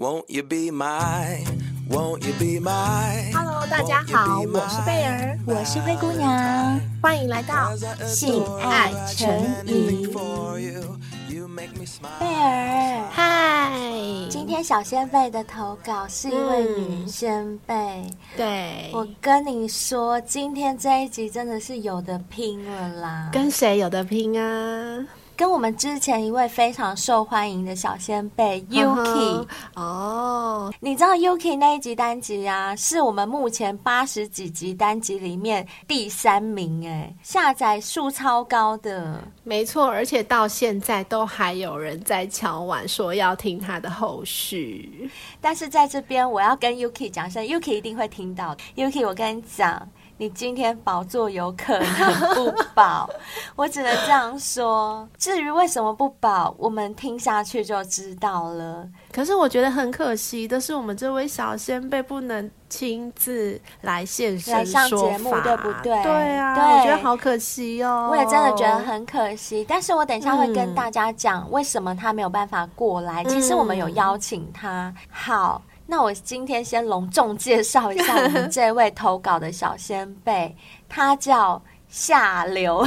Won't you be my, won't you be my? Hello，大家好，我是贝儿，我是灰姑娘，欢迎来到性爱成瘾。贝儿，嗨，今天小仙贝的投稿是一位女仙贝，嗯，对，我跟你说，今天这一集真的是有的拼了啦，跟谁有的拼啊？跟我们之前一位非常受欢迎的小仙贝 Yuki 哦，你知道 Yuki 那一集单集啊，是我们目前八十几集单集里面第三名哎，下载数超高的，没错，而且到现在都还有人在敲碗说要听他的后续。但是在这边，我要跟 Yuki 讲声，Yuki 一定会听到 Yuki，我跟你讲。你今天宝座有可能不保，我只能这样说。至于为什么不保，我们听下去就知道了。可是我觉得很可惜的是，我们这位小先辈不能亲自来现身来上节目，对不对？对啊，对，我觉得好可惜哦。我也真的觉得很可惜。但是我等一下会跟大家讲为什么他没有办法过来。嗯、其实我们有邀请他。好。那我今天先隆重介绍一下我们这位投稿的小仙贝，他叫夏流，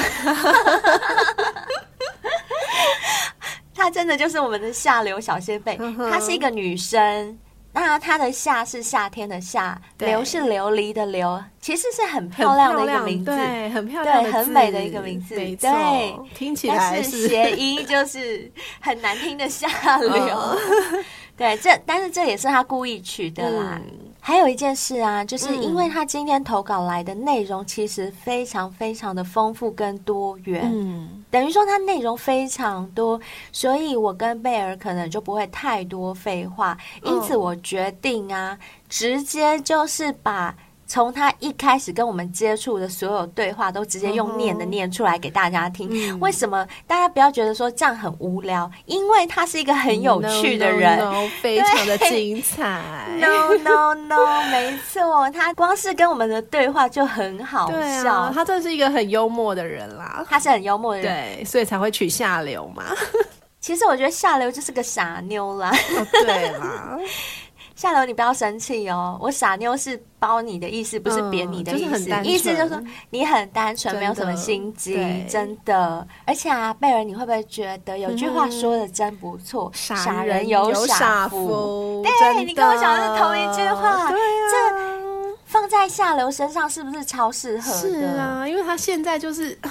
他真的就是我们的下流小仙贝。她是一个女生，那她的夏是夏天的夏，流是琉璃的流，其实是很漂亮的一个名字，对，很漂亮，对，很美的一个名字，对，听起来是谐音就是很难听的下流。对，这但是这也是他故意取的啦。嗯、还有一件事啊，就是因为他今天投稿来的内容其实非常非常的丰富跟多元，嗯，等于说他内容非常多，所以我跟贝尔可能就不会太多废话，因此我决定啊，哦、直接就是把。从他一开始跟我们接触的所有对话，都直接用念的念出来给大家听。嗯、为什么大家不要觉得说这样很无聊？因为他是一个很有趣的人，no, no, no, 非常的精彩。No no no，没错，他光是跟我们的对话就很好笑。啊、他真的是一个很幽默的人啦，他是很幽默的人，对，所以才会取下流嘛。其实我觉得下流就是个傻妞啦。哦、对啦。夏流，你不要生气哦。我傻妞是包你的意思，不是贬你的意思。嗯就是、意思就是说你很单纯，没有什么心机，真的。而且啊，贝儿，你会不会觉得有句话说的真不错？嗯、傻人有傻福。对，你跟我讲的是同一句话。对啊，这放在夏流身上是不是超适合的？是啊，因为他现在就是。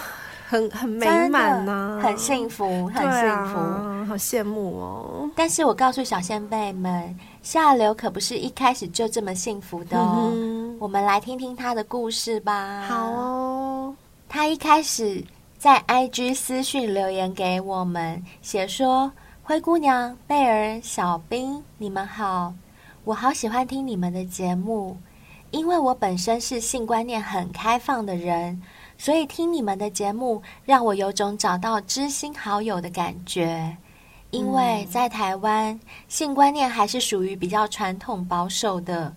很很美满呐，很幸福，很幸福，啊、好羡慕哦！但是我告诉小仙贝们，夏流可不是一开始就这么幸福的哦。嗯、我们来听听他的故事吧。好哦，他一开始在 IG 私讯留言给我们，写说：“灰姑娘、贝尔、小兵，你们好，我好喜欢听你们的节目，因为我本身是性观念很开放的人。”所以听你们的节目，让我有种找到知心好友的感觉。因为在台湾，性观念还是属于比较传统保守的，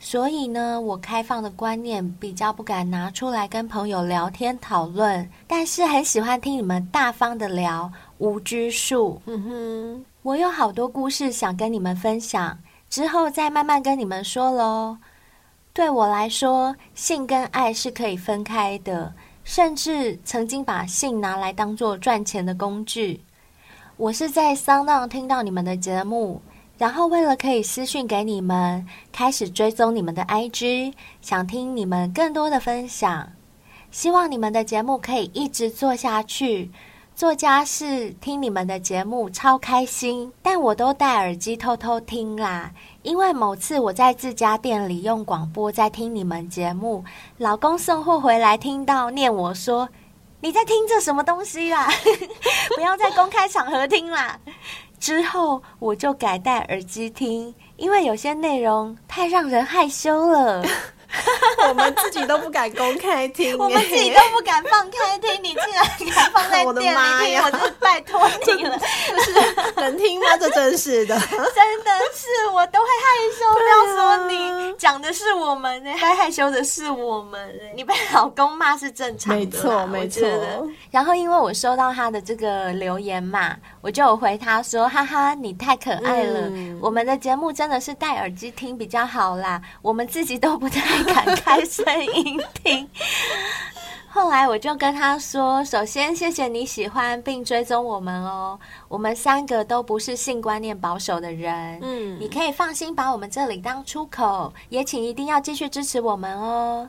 所以呢，我开放的观念比较不敢拿出来跟朋友聊天讨论。但是很喜欢听你们大方的聊，无拘束。嗯哼，我有好多故事想跟你们分享，之后再慢慢跟你们说喽。对我来说，性跟爱是可以分开的。甚至曾经把性拿来当做赚钱的工具。我是在 s o n 听到你们的节目，然后为了可以私讯给你们，开始追踪你们的 IG，想听你们更多的分享。希望你们的节目可以一直做下去。做家事听你们的节目超开心，但我都戴耳机偷偷听啦。因为某次我在自家店里用广播在听你们节目，老公送货回来听到念我说：“你在听这什么东西啦？不要在公开场合听啦。”之后我就改戴耳机听，因为有些内容太让人害羞了。我们自己都不敢公开听，我们自己都不敢放开听，你竟然敢放在 店里听，我就拜托你了。就是能听吗？这真是的，真的是我都会害羞。不要说你讲的是我们呢，该害羞的是我们。你被老公骂是正常的，没错没错。然后因为我收到他的这个留言嘛，我就有回他说：“哈哈，你太可爱了。嗯、我们的节目真的是戴耳机听比较好啦，我们自己都不太敢开声音听。”后来我就跟他说：“首先，谢谢你喜欢并追踪我们哦。我们三个都不是性观念保守的人，嗯，你可以放心把我们这里当出口。也请一定要继续支持我们哦。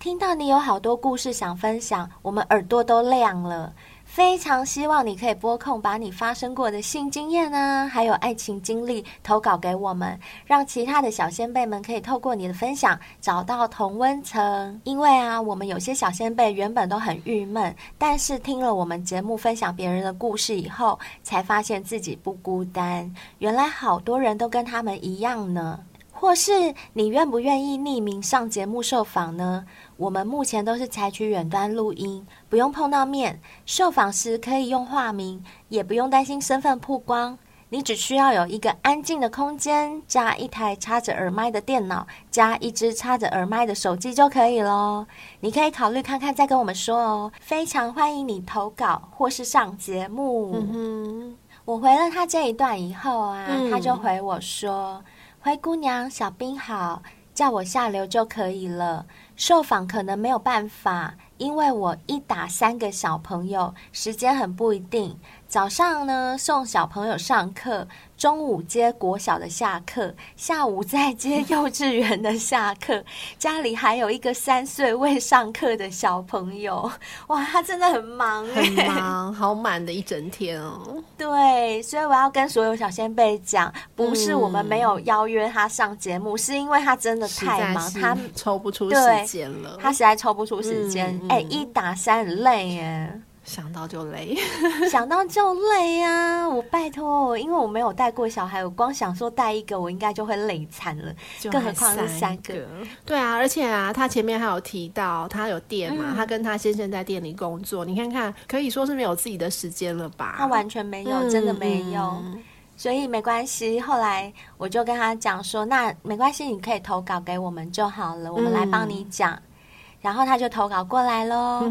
听到你有好多故事想分享，我们耳朵都亮了。”非常希望你可以拨空把你发生过的性经验啊，还有爱情经历投稿给我们，让其他的小仙贝们可以透过你的分享找到同温层。因为啊，我们有些小仙贝原本都很郁闷，但是听了我们节目分享别人的故事以后，才发现自己不孤单，原来好多人都跟他们一样呢。或是你愿不愿意匿名上节目受访呢？我们目前都是采取远端录音，不用碰到面。受访时可以用化名，也不用担心身份曝光。你只需要有一个安静的空间，加一台插着耳麦的电脑，加一支插着耳麦的手机就可以咯。你可以考虑看看，再跟我们说哦。非常欢迎你投稿或是上节目。嗯哼，我回了他这一段以后啊，嗯、他就回我说。灰姑娘，小兵好，叫我下流就可以了。受访可能没有办法，因为我一打三个小朋友，时间很不一定。早上呢，送小朋友上课。中午接国小的下课，下午再接幼稚园的下课，家里还有一个三岁未上课的小朋友，哇，他真的很忙，很忙，好满的一整天哦。对，所以我要跟所有小仙贝讲，不是我们没有邀约他上节目，嗯、是因为他真的太忙，他抽不出时间了，他实在抽不出时间。哎、嗯嗯欸，一打三很累耶。想到就累，想到就累啊！我拜托，因为我没有带过小孩，我光想说带一个，我应该就会累惨了，更何况是三个。对啊，而且啊，他前面还有提到他有店嘛，嗯、他跟他先生在店里工作，你看看，可以说是没有自己的时间了吧？他完全没有，嗯、真的没有，嗯、所以没关系。后来我就跟他讲说，那没关系，你可以投稿给我们就好了，我们来帮你讲。嗯、然后他就投稿过来喽。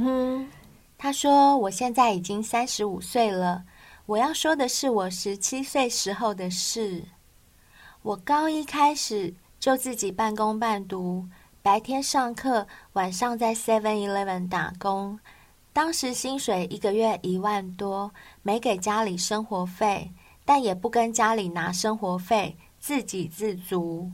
他说：“我现在已经三十五岁了。我要说的是我十七岁时候的事。我高一开始就自己半工半读，白天上课，晚上在 Seven Eleven 打工。当时薪水一个月一万多，没给家里生活费，但也不跟家里拿生活费，自给自足。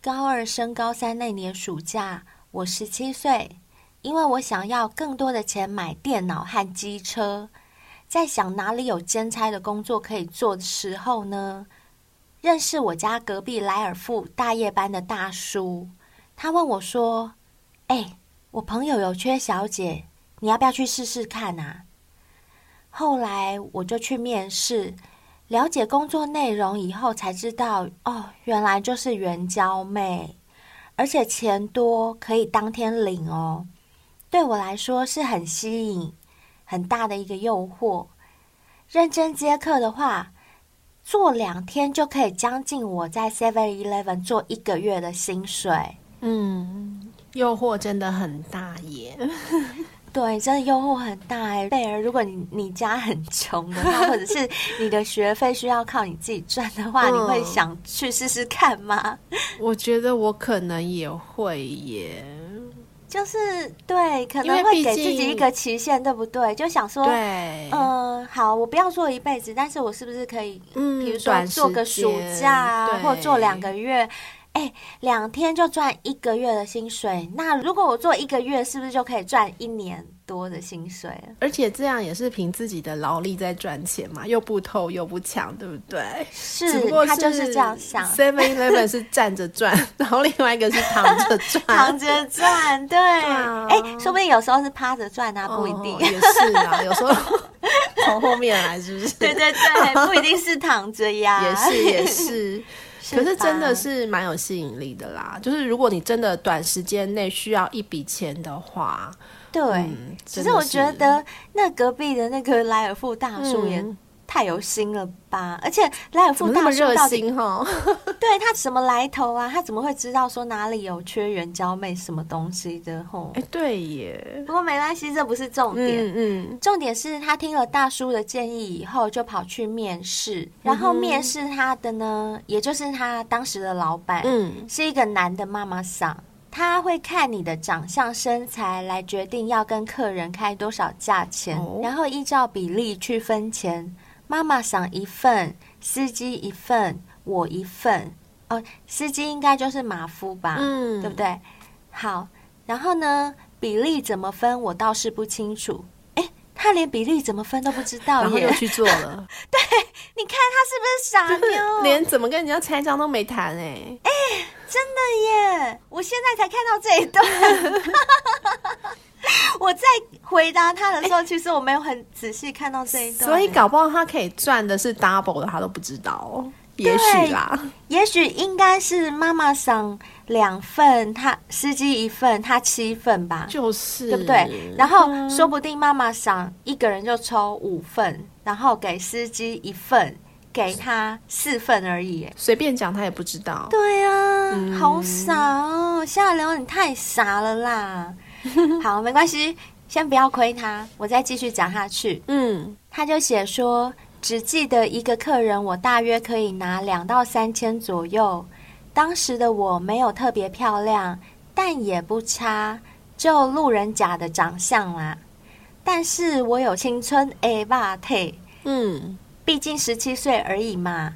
高二升高三那年暑假，我十七岁。”因为我想要更多的钱买电脑和机车，在想哪里有兼差的工作可以做的时候呢，认识我家隔壁莱尔富大夜班的大叔，他问我说：“哎，我朋友有缺小姐，你要不要去试试看啊？”后来我就去面试，了解工作内容以后才知道，哦，原来就是援交妹，而且钱多，可以当天领哦。对我来说是很吸引、很大的一个诱惑。认真接课的话，做两天就可以将近我在 Seven Eleven 做一个月的薪水。嗯，诱惑真的很大耶。对，真的诱惑很大哎。贝儿，如果你你家很穷的话，或者是你的学费需要靠你自己赚的话，嗯、你会想去试试看吗？我觉得我可能也会耶。就是对，可能会给自己一个期限，对不对？就想说，对，嗯、呃，好，我不要做一辈子，但是我是不是可以，嗯，比如说做个暑假啊，或做两个月，哎，两天就赚一个月的薪水。那如果我做一个月，是不是就可以赚一年？多的薪水，而且这样也是凭自己的劳力在赚钱嘛，又不偷又不抢，对不对？是，只不过是他就是这样想。Seven Eleven 是站着赚，然后另外一个是躺着赚，躺着赚，对。哎、欸，说不定有时候是趴着赚啊，不一定。哦、也是啊，有时候 从后面来，是不是？对对对，不一定是躺着呀。也是也是，是可是真的是蛮有吸引力的啦。就是如果你真的短时间内需要一笔钱的话。对，其实、嗯、我觉得那隔壁的那个莱尔富大叔也太有心了吧！而且莱尔富大叔那么热心哈，对他什么来头啊？他怎么会知道说哪里有缺援交妹什么东西的？吼，哎，对耶。不过没关系，这不是重点。嗯嗯，重点是他听了大叔的建议以后，就跑去面试。然后面试他的呢，嗯、也就是他当时的老板，嗯，是一个男的妈妈桑。他会看你的长相、身材来决定要跟客人开多少价钱，哦、然后依照比例去分钱。妈妈想一份，司机一份，我一份。哦，司机应该就是马夫吧？嗯，对不对？好，然后呢，比例怎么分？我倒是不清楚。哎，他连比例怎么分都不知道，然后又去做了。对，你看他是不是傻 妞？连怎么跟人家拆账都没谈哎！哎，真的耶！我现在才看到这一段。我在回答他的时候，其实我没有很仔细看到这一段，所以搞不好他可以赚的是 double 的，他都不知道。也许啦，也许应该是妈妈赏两份，他司机一份，他七份吧，就是对不对？然后说不定妈妈赏一个人就抽五份，然后给司机一份，给他四份而已。随便讲，他也不知道。对啊，嗯、好傻哦，夏流，你太傻了啦！好，没关系，先不要亏他，我再继续讲下去。嗯，他就写说，只记得一个客人，我大约可以拿两到三千左右。当时的我没有特别漂亮，但也不差，就路人甲的长相啦。但是我有青春 A 霸体，嗯，毕竟十七岁而已嘛。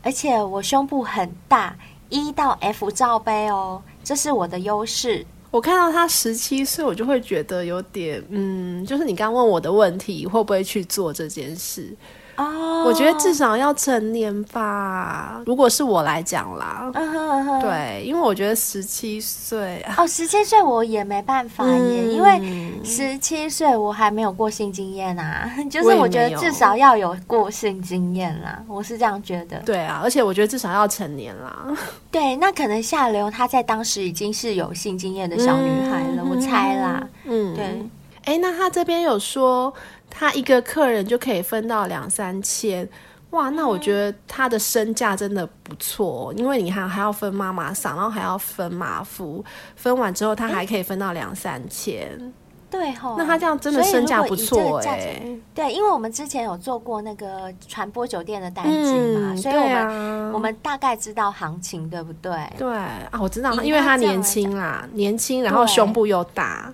而且我胸部很大一到 F 罩杯哦，这是我的优势。我看到他十七岁，我就会觉得有点，嗯，就是你刚问我的问题，会不会去做这件事？哦，oh, 我觉得至少要成年吧。如果是我来讲啦，uh uh. 对，因为我觉得十七岁哦，十七岁我也没办法耶，嗯、因为十七岁我还没有过性经验啊。就是我觉得至少要有过性经验啦，我，我是这样觉得。对啊，而且我觉得至少要成年啦。对，那可能夏流她在当时已经是有性经验的小女孩了，嗯、我猜啦。嗯，对。哎，那他这边有说。他一个客人就可以分到两三千，哇！那我觉得他的身价真的不错，因为你看还要分妈妈桑，然后还要分马夫，分完之后他还可以分到两三千，对吼。那他这样真的身价不错哎。对，因为我们之前有做过那个传播酒店的单子嘛，所以我们我们大概知道行情，对不对？对啊，我知道，因为他年轻啦，年轻，然后胸部又大。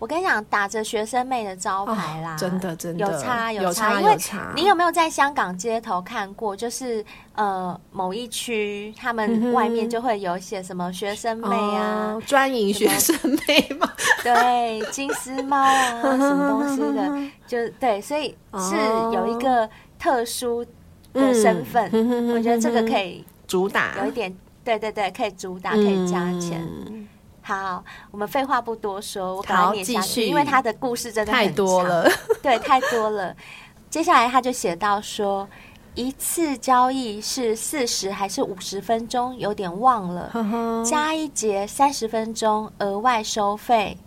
我跟你讲，打着学生妹的招牌啦，哦、真的真的有差有差，因为你有没有在香港街头看过？就是呃，某一区他们外面就会有写什么学生妹啊，专营、哦、学生妹嘛，对，金丝猫啊，什么东西的，就对，所以是有一个特殊的身份，嗯、我觉得这个可以主打，有一点，对对对，可以主打，可以加钱。嗯好，我们废话不多说，我赶快念下去，因为他的故事真的太多了，对，太多了。接下来他就写到说，一次交易是四十还是五十分钟，有点忘了，加一节三十分钟额外收费。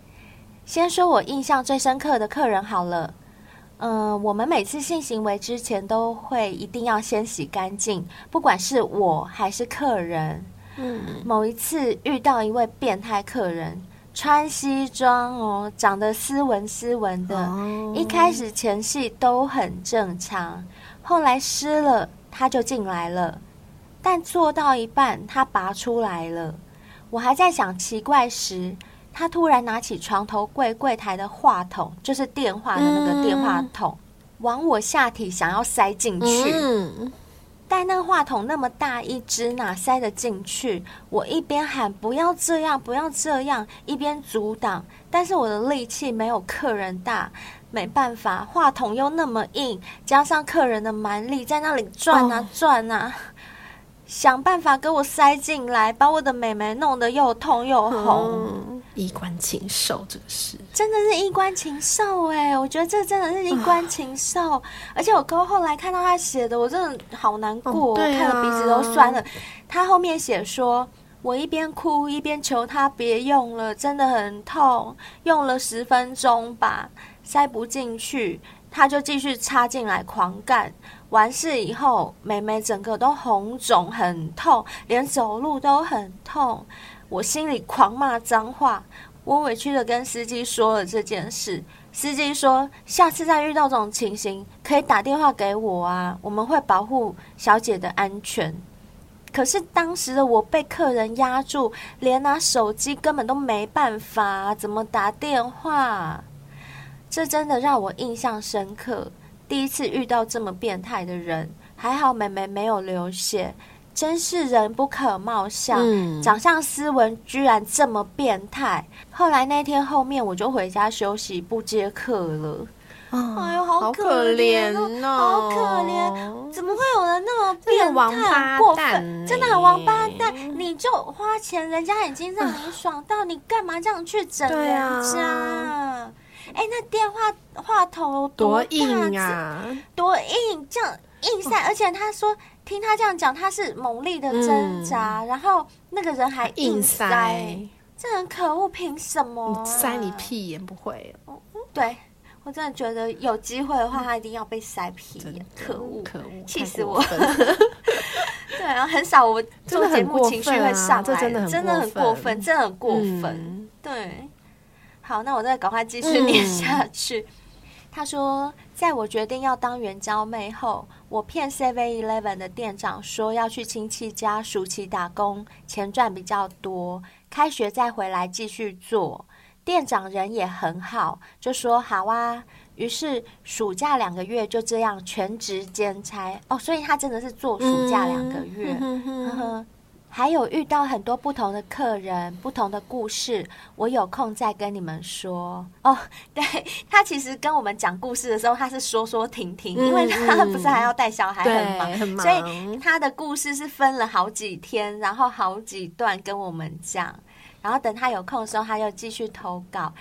先说我印象最深刻的客人好了，嗯、呃，我们每次性行为之前都会一定要先洗干净，不管是我还是客人。嗯，某一次遇到一位变态客人，穿西装哦，长得斯文斯文的。哦、一开始前戏都很正常，后来湿了他就进来了，但做到一半他拔出来了。我还在想奇怪时，他突然拿起床头柜柜台的话筒，就是电话的那个电话筒，嗯、往我下体想要塞进去。嗯但那个话筒那么大一只，哪塞得进去？我一边喊不要这样，不要这样，一边阻挡。但是我的力气没有客人大，没办法，话筒又那么硬，加上客人的蛮力在那里转啊转啊，哦、想办法给我塞进来，把我的美眉弄得又痛又红。嗯衣冠禽兽，这个是真的是衣冠禽兽哎！我觉得这真的是衣冠禽兽，哦、而且我哥后来看到他写的，我真的好难过，哦啊、我看了鼻子都酸了。他后面写说：“我一边哭一边求他别用了，真的很痛，用了十分钟吧，塞不进去。他就继续插进来狂干。完事以后，妹妹整个都红肿，很痛，连走路都很痛。我心里狂骂脏话，我委屈的跟司机说了这件事。司机说：“下次再遇到这种情形，可以打电话给我啊，我们会保护小姐的安全。”可是当时的我被客人压住，连拿手机根本都没办法，怎么打电话？这真的让我印象深刻。第一次遇到这么变态的人，还好妹妹没有流血。真是人不可貌相，嗯、长相斯文，居然这么变态。后来那天后面，我就回家休息，不接客了。哦、哎呦，好可怜哦，好可怜！怎么会有人那么变态、王八蛋过分？真的很王八蛋！你就花钱，人家已经让你爽到，呃、你干嘛这样去整人家？哎、啊，那电话话头多，多硬啊，多硬，这样硬塞，哦、而且他说。听他这样讲，他是猛力的挣扎，嗯、然后那个人还硬塞，硬塞这很可恶，凭什么、啊？塞你屁眼不会、哦？对，我真的觉得有机会的话，他一定要被塞屁眼，可恶，可恶，气死我！对啊，很少我做节目情绪会上来，真的很真的很过分，真的很过分。嗯、对，好，那我再赶快继续念下去。嗯 他说，在我决定要当援交妹后，我骗 Seven Eleven 的店长说要去亲戚家暑期打工，钱赚比较多，开学再回来继续做。店长人也很好，就说好啊。于是暑假两个月就这样全职兼差哦，所以他真的是做暑假两个月。还有遇到很多不同的客人，不同的故事，我有空再跟你们说哦。对，他其实跟我们讲故事的时候，他是说说停停，嗯、因为他不是还要带小孩很忙，很忙，所以他的故事是分了好几天，然后好几段跟我们讲，然后等他有空的时候，他又继续投稿，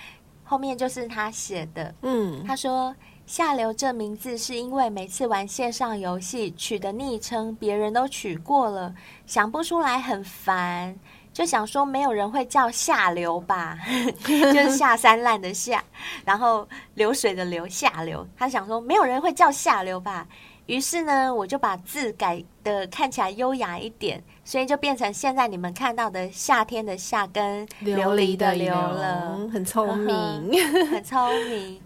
后面就是他写的。嗯，他说。下流这名字是因为每次玩线上游戏取的昵称，别人都取过了，想不出来很烦，就想说没有人会叫下流吧，就是下三滥的下，然后流水的流下流，他想说没有人会叫下流吧，于是呢，我就把字改的看起来优雅一点，所以就变成现在你们看到的夏天的夏跟琉璃的琉了，很聪明，很聪明。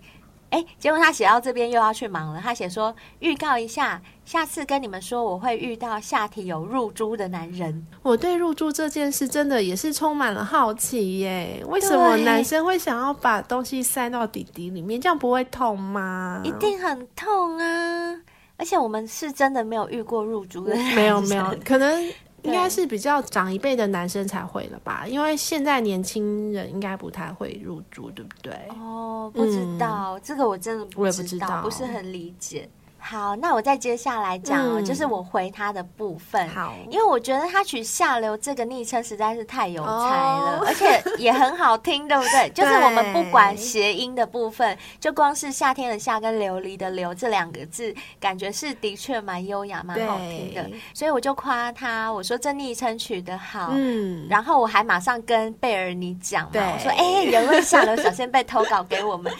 哎，结果他写到这边又要去忙了。他写说，预告一下，下次跟你们说我会遇到下体有入珠的男人。我对入珠这件事真的也是充满了好奇耶。为什么男生会想要把东西塞到底底里面？这样不会痛吗？一定很痛啊！而且我们是真的没有遇过入珠的。没有没有，可能。应该是比较长一辈的男生才会了吧，因为现在年轻人应该不太会入住，对不对？哦，不知道、嗯、这个我真的我也不知道，不是很理解。好，那我再接下来讲哦，嗯、就是我回他的部分。好，因为我觉得他取下流这个昵称实在是太有才了，哦、而且也很好听，对不对？就是我们不管谐音的部分，就光是夏天的夏跟琉璃的琉这两个字，感觉是的确蛮优雅、蛮好听的。所以我就夸他，我说这昵称取得好。嗯，然后我还马上跟贝尔尼讲嘛，对我说：“哎、欸，有位下流小仙贝投稿给我们。”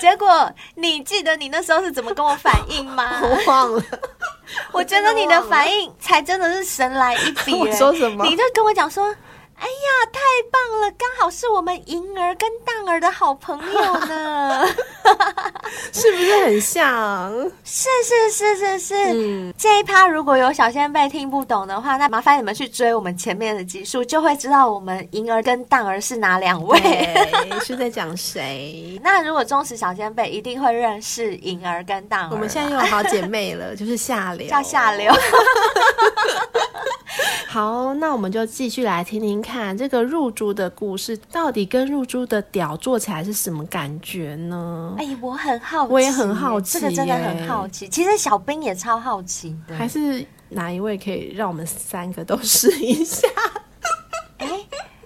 结果你记得你那时候是怎么跟我反应吗？我忘了，我觉得你的反应才真的是神来一笔。我说什么？你就跟我讲说。哎呀，太棒了！刚好是我们银儿跟蛋儿的好朋友呢，是不是很像？是是是是是。嗯，这一趴如果有小仙贝听不懂的话，那麻烦你们去追我们前面的集数，就会知道我们银儿跟蛋儿是哪两位，是在讲谁。那如果忠实小仙贝一定会认识银儿跟蛋儿。我们现在又有好姐妹了，就是下流，叫下流。好，那我们就继续来听听看这个入珠的故事，到底跟入珠的屌做起来是什么感觉呢？哎，我很好奇，我也很好奇，这个真的很好奇。其实小兵也超好奇的，还是哪一位可以让我们三个都试一下？哎，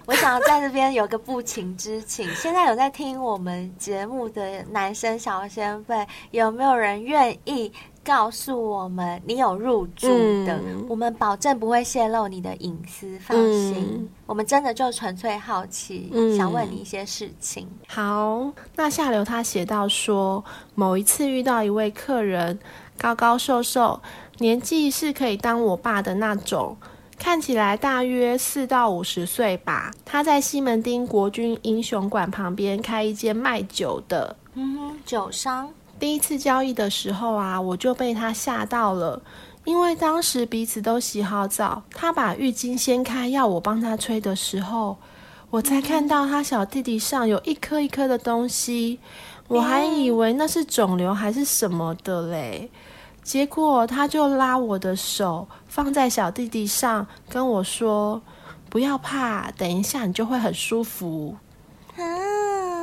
我想要在这边有个不情之请，现在有在听我们节目的男生小仙贝，有没有人愿意？告诉我们你有入住的，嗯、我们保证不会泄露你的隐私，放心。嗯、我们真的就纯粹好奇，嗯、想问你一些事情。好，那下流他写到说，某一次遇到一位客人，高高瘦瘦，年纪是可以当我爸的那种。看起来大约四到五十岁吧。他在西门町国军英雄馆旁边开一间卖酒的，嗯哼，酒商。第一次交易的时候啊，我就被他吓到了，因为当时彼此都洗好澡，他把浴巾掀开要我帮他吹的时候，我才看到他小弟弟上有一颗一颗的东西，我还以为那是肿瘤还是什么的嘞。结果他就拉我的手放在小弟弟上，跟我说：“不要怕，等一下你就会很舒服。”，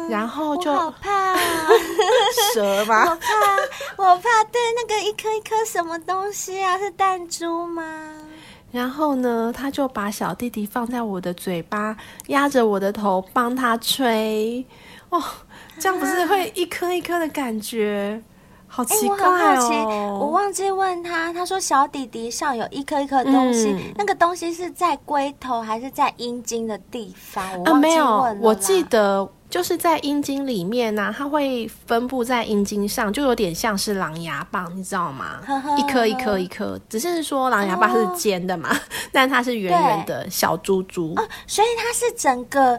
然后就好怕 蛇吗？我怕，我怕，对，那个一颗一颗什么东西啊？是弹珠吗？然后呢，他就把小弟弟放在我的嘴巴，压着我的头帮他吹。哦，这样不是会一颗一颗的感觉？好奇怪哦！欸、我忘记问他，他说小弟弟上有一颗一颗东西，嗯、那个东西是在龟头还是在阴茎的地方？我忘记问了、啊、没有，我记得就是在阴茎里面呢、啊，它会分布在阴茎上，就有点像是狼牙棒，你知道吗？一颗一颗一颗，只是说狼牙棒是尖的嘛，哦、但它是圆圆的小珠珠、哦，所以它是整个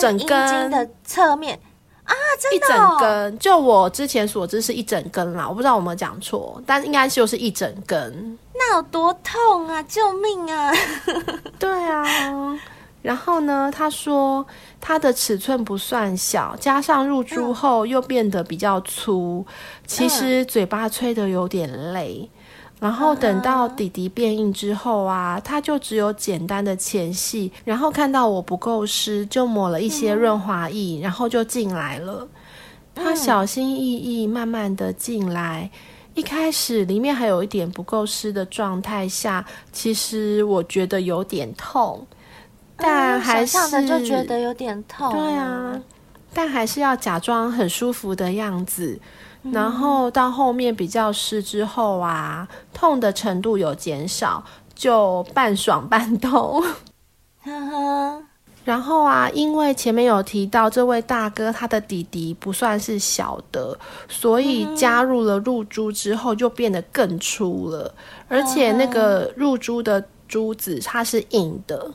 整根阴茎的侧面。啊，真的哦？一整根，就我之前所知是一整根啦，我不知道我有没有讲错，但应该就是一整根。那有多痛啊！救命啊！对啊，然后呢，他说他的尺寸不算小，加上入珠后又变得比较粗，嗯、其实嘴巴吹得有点累。然后等到弟弟变硬之后啊，他就只有简单的前戏，然后看到我不够湿，就抹了一些润滑液，然后就进来了。他小心翼翼、慢慢的进来，一开始里面还有一点不够湿的状态下，其实我觉得有点痛，但还是就觉得有点痛。对啊，但还是要假装很舒服的样子。然后到后面比较湿之后啊，痛的程度有减少，就半爽半痛。呵呵。然后啊，因为前面有提到这位大哥他的弟弟不算是小的，所以加入了入珠之后就变得更粗了，而且那个入珠的珠子它是硬的。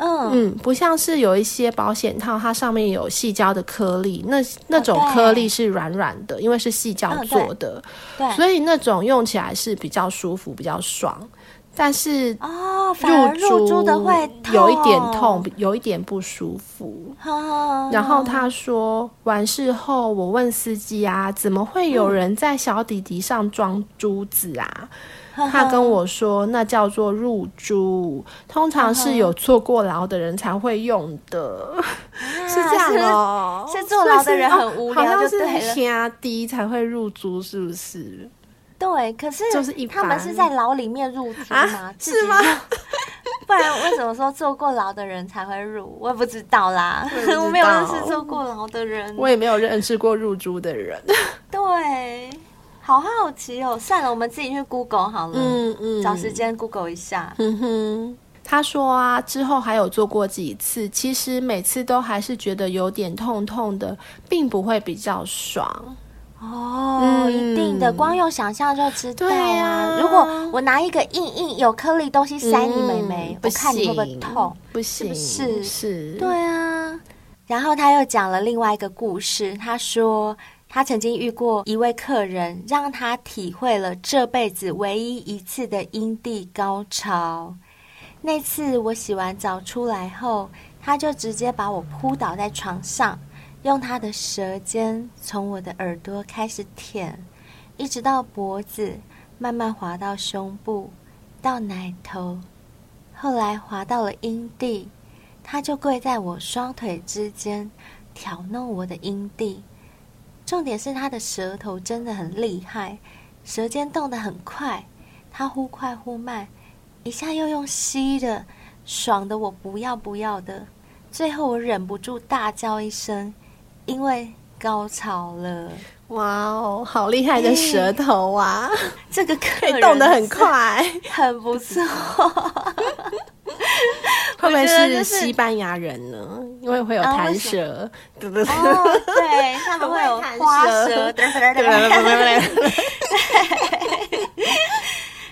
嗯嗯，不像是有一些保险套，它上面有细胶的颗粒，那那种颗粒是软软的，因为是细胶做的，对，所以那种用起来是比较舒服、比较爽。但是哦，入珠的会有一点痛，有一点不舒服。然后他说完事后，我问司机啊，怎么会有人在小底底上装珠子啊？他跟我说，那叫做入珠，通常是有坐过牢的人才会用的，是这样哦。是坐牢的人很无聊，好像是压低才会入珠，是不是？对，可是就是他们是在牢里面入珠吗？是吗？不然为什么说坐过牢的人才会入？我也不知道啦，我 没有认识坐过牢的人，我也没有认识过入珠的人。对。好好奇哦！算了，我们自己去 Google 好了。嗯嗯，找时间 Google 一下。嗯哼，他说啊，之后还有做过几次，其实每次都还是觉得有点痛痛的，并不会比较爽。哦，嗯、一定的，光用想象就知道啊。如果我拿一个硬硬有颗粒东西塞你妹妹，嗯、我看你会不会痛？不行，是不是？是。对啊。然后他又讲了另外一个故事，他说。他曾经遇过一位客人，让他体会了这辈子唯一一次的阴蒂高潮。那次我洗完澡出来后，他就直接把我扑倒在床上，用他的舌尖从我的耳朵开始舔，一直到脖子，慢慢滑到胸部，到奶头，后来滑到了阴蒂，他就跪在我双腿之间，挑弄我的阴蒂。重点是他的舌头真的很厉害，舌尖动得很快，他忽快忽慢，一下又用吸的，爽的我不要不要的。最后我忍不住大叫一声，因为高潮了。哇哦，好厉害的舌头啊！这个可以动得很快，很不错。会不会是西班牙人呢？因为会有弹舌，对不对？哦，对，他们会有花舌，对对对对。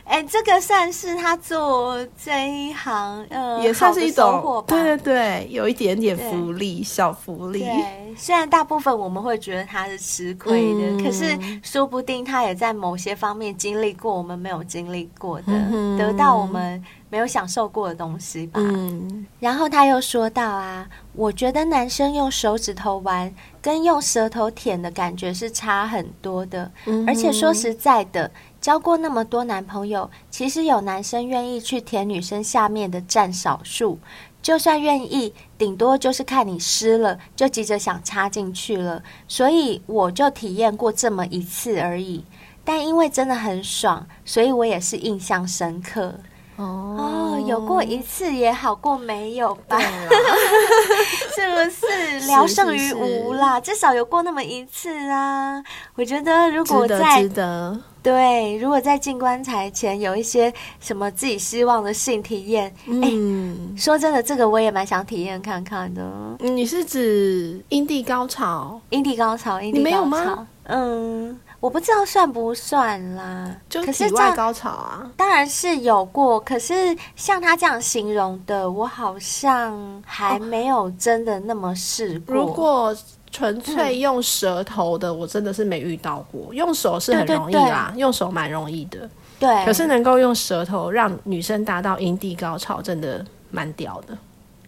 哎，这个算是他做这一行，呃，也算是一种，对对对，有一点点福利，小福利。对，虽然大部分我们会觉得他是吃亏的，嗯、可是说不定他也在某些方面经历过我们没有经历过的，嗯、得到我们没有享受过的东西吧。嗯。然后他又说到啊，我觉得男生用手指头玩跟用舌头舔的感觉是差很多的，嗯、而且说实在的。交过那么多男朋友，其实有男生愿意去舔女生下面的占少数。就算愿意，顶多就是看你湿了，就急着想插进去了。所以我就体验过这么一次而已。但因为真的很爽，所以我也是印象深刻。哦，哦，有过一次也好过没有吧？是不是聊胜于无啦？至少有过那么一次啊！我觉得如果在。值得对，如果在进棺材前有一些什么自己希望的性体验，嗯，说真的，这个我也蛮想体验看看的。你是指阴蒂高潮？阴蒂高潮？阴蒂高潮？你没有吗？嗯，我不知道算不算啦。就体外高潮啊？当然是有过，可是像他这样形容的，我好像还没有真的那么试过。如果纯粹用舌头的，我真的是没遇到过。用手是很容易啦，用手蛮容易的。对，可是能够用舌头让女生达到阴蒂高潮，真的蛮屌的。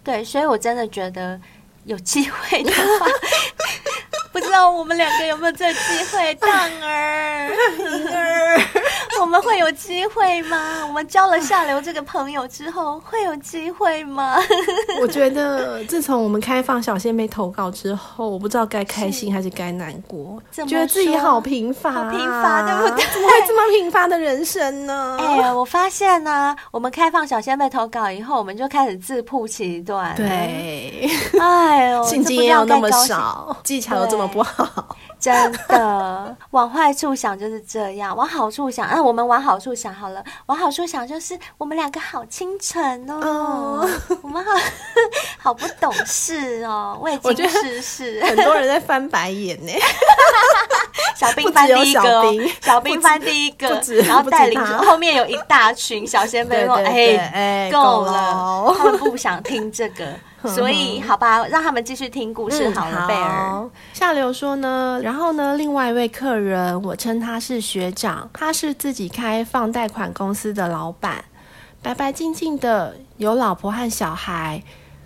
对，所以我真的觉得有机会的话，不 知道我们两个有没有这个机会，蛋儿，儿。我们会有机会吗？我们交了下流这个朋友之后，会有机会吗？我觉得自从我们开放小仙妹投稿之后，我不知道该开心还是该难过，觉得自己好贫乏，好平凡，对不对？怎么会这么贫乏的人生呢？哎呀，我发现呢、啊，我们开放小仙妹投稿以后，我们就开始自曝其短。对，哎呦，信心也有那么少，技巧又这么不好。真的，往坏处想就是这样，往好处想，啊，我们往好处想好了，往好处想就是我们两个好清纯哦，嗯、我们好 好不懂事哦，未经世事，很多人在翻白眼呢。小兵翻 第一个，小兵翻第一个，然后带领后面有一大群小仙妹说：“哎，够了，他们不想听这个。”所以，好吧，让他们继续听故事好了。贝尔、嗯、下流说呢，然后呢，另外一位客人，我称他是学长，他是自己开放贷款公司的老板，白白净净的，有老婆和小孩。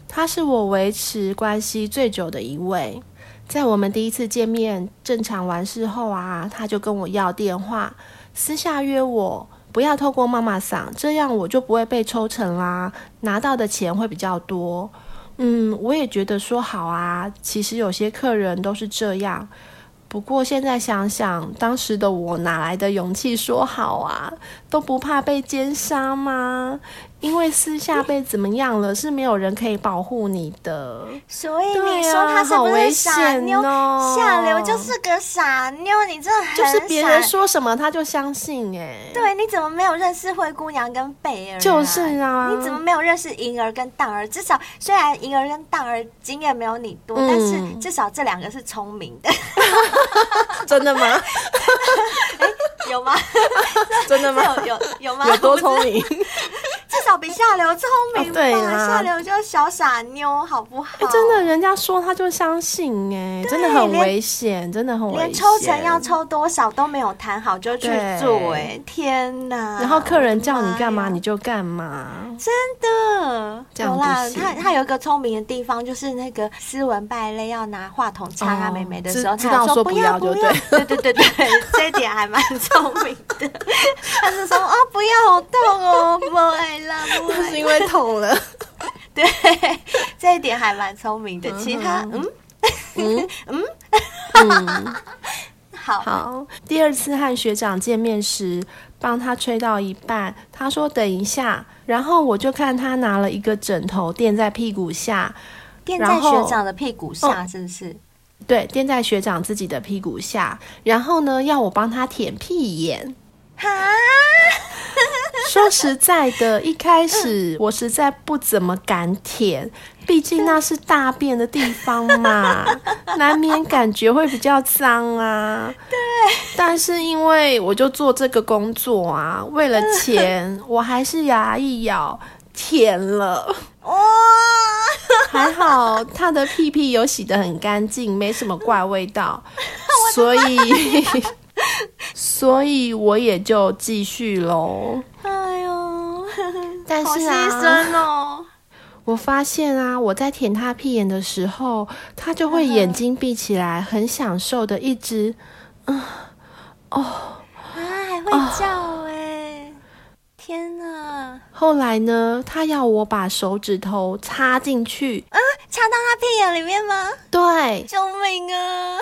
他是我维持关系最久的一位。在我们第一次见面正常完事后啊，他就跟我要电话，私下约我不要透过妈妈桑，这样我就不会被抽成啦，拿到的钱会比较多。嗯，我也觉得说好啊。其实有些客人都是这样，不过现在想想，当时的我哪来的勇气说好啊？都不怕被奸杀吗？因为私下被怎么样了，是没有人可以保护你的。所以你说他是不是傻妞？哦、下流就是个傻妞，你真的很就是别人说什么他就相信哎。对，你怎么没有认识灰姑娘跟贝儿、啊？就是啊，你怎么没有认识银儿跟荡儿？至少虽然银儿跟荡儿经验没有你多，嗯、但是至少这两个是聪明的。真的吗？欸、有吗？真的吗？有有有吗？有多聪明？至少比下流聪明吧，下流就是小傻妞，好不好？欸、真的，人家说他就相信，哎，对真的很危险，真的很危险。连抽成要抽多少都没有谈好就去做，哎，天哪！然后客人叫你干嘛你就干嘛，真的。有啦，他他有一个聪明的地方，就是那个斯文败类要拿话筒插他妹妹的时候，哦、他说不要不要，对对对对，这一点还蛮聪明的。他是说哦，不要，好痛哦，不爱。就是因为痛了，对，这一点还蛮聪明的。其他，嗯？嗯？嗯，嗯。好。好。第二次和学长见面时，帮他吹到一半，他说等一下，然后我就看他拿了一个枕头垫在屁股下，垫在学长的屁股下，是不是？对，垫在学长自己的屁股下，然后呢，要我帮他舔屁眼。哈，说实在的，一开始我实在不怎么敢舔，毕竟那是大便的地方嘛，难免感觉会比较脏啊。对。但是因为我就做这个工作啊，为了钱，我还是牙一咬舔了。哇，还好他的屁屁有洗得很干净，没什么怪味道，所以。所以我也就继续喽。哎呦，但是啊，好牺牲哦，我发现啊，我在舔他屁眼的时候，他就会眼睛闭起来，很享受的一直，嗯，哦，啊，还会叫！后来呢，他要我把手指头插进去。啊插到他屁眼里面吗？对，救命啊！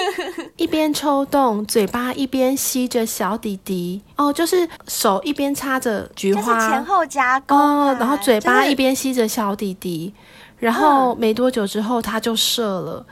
一边抽动嘴巴，一边吸着小弟弟。哦，就是手一边插着菊花，前后夹攻、啊哦，然后嘴巴一边吸着小弟弟。就是、然后没多久之后，他就射了。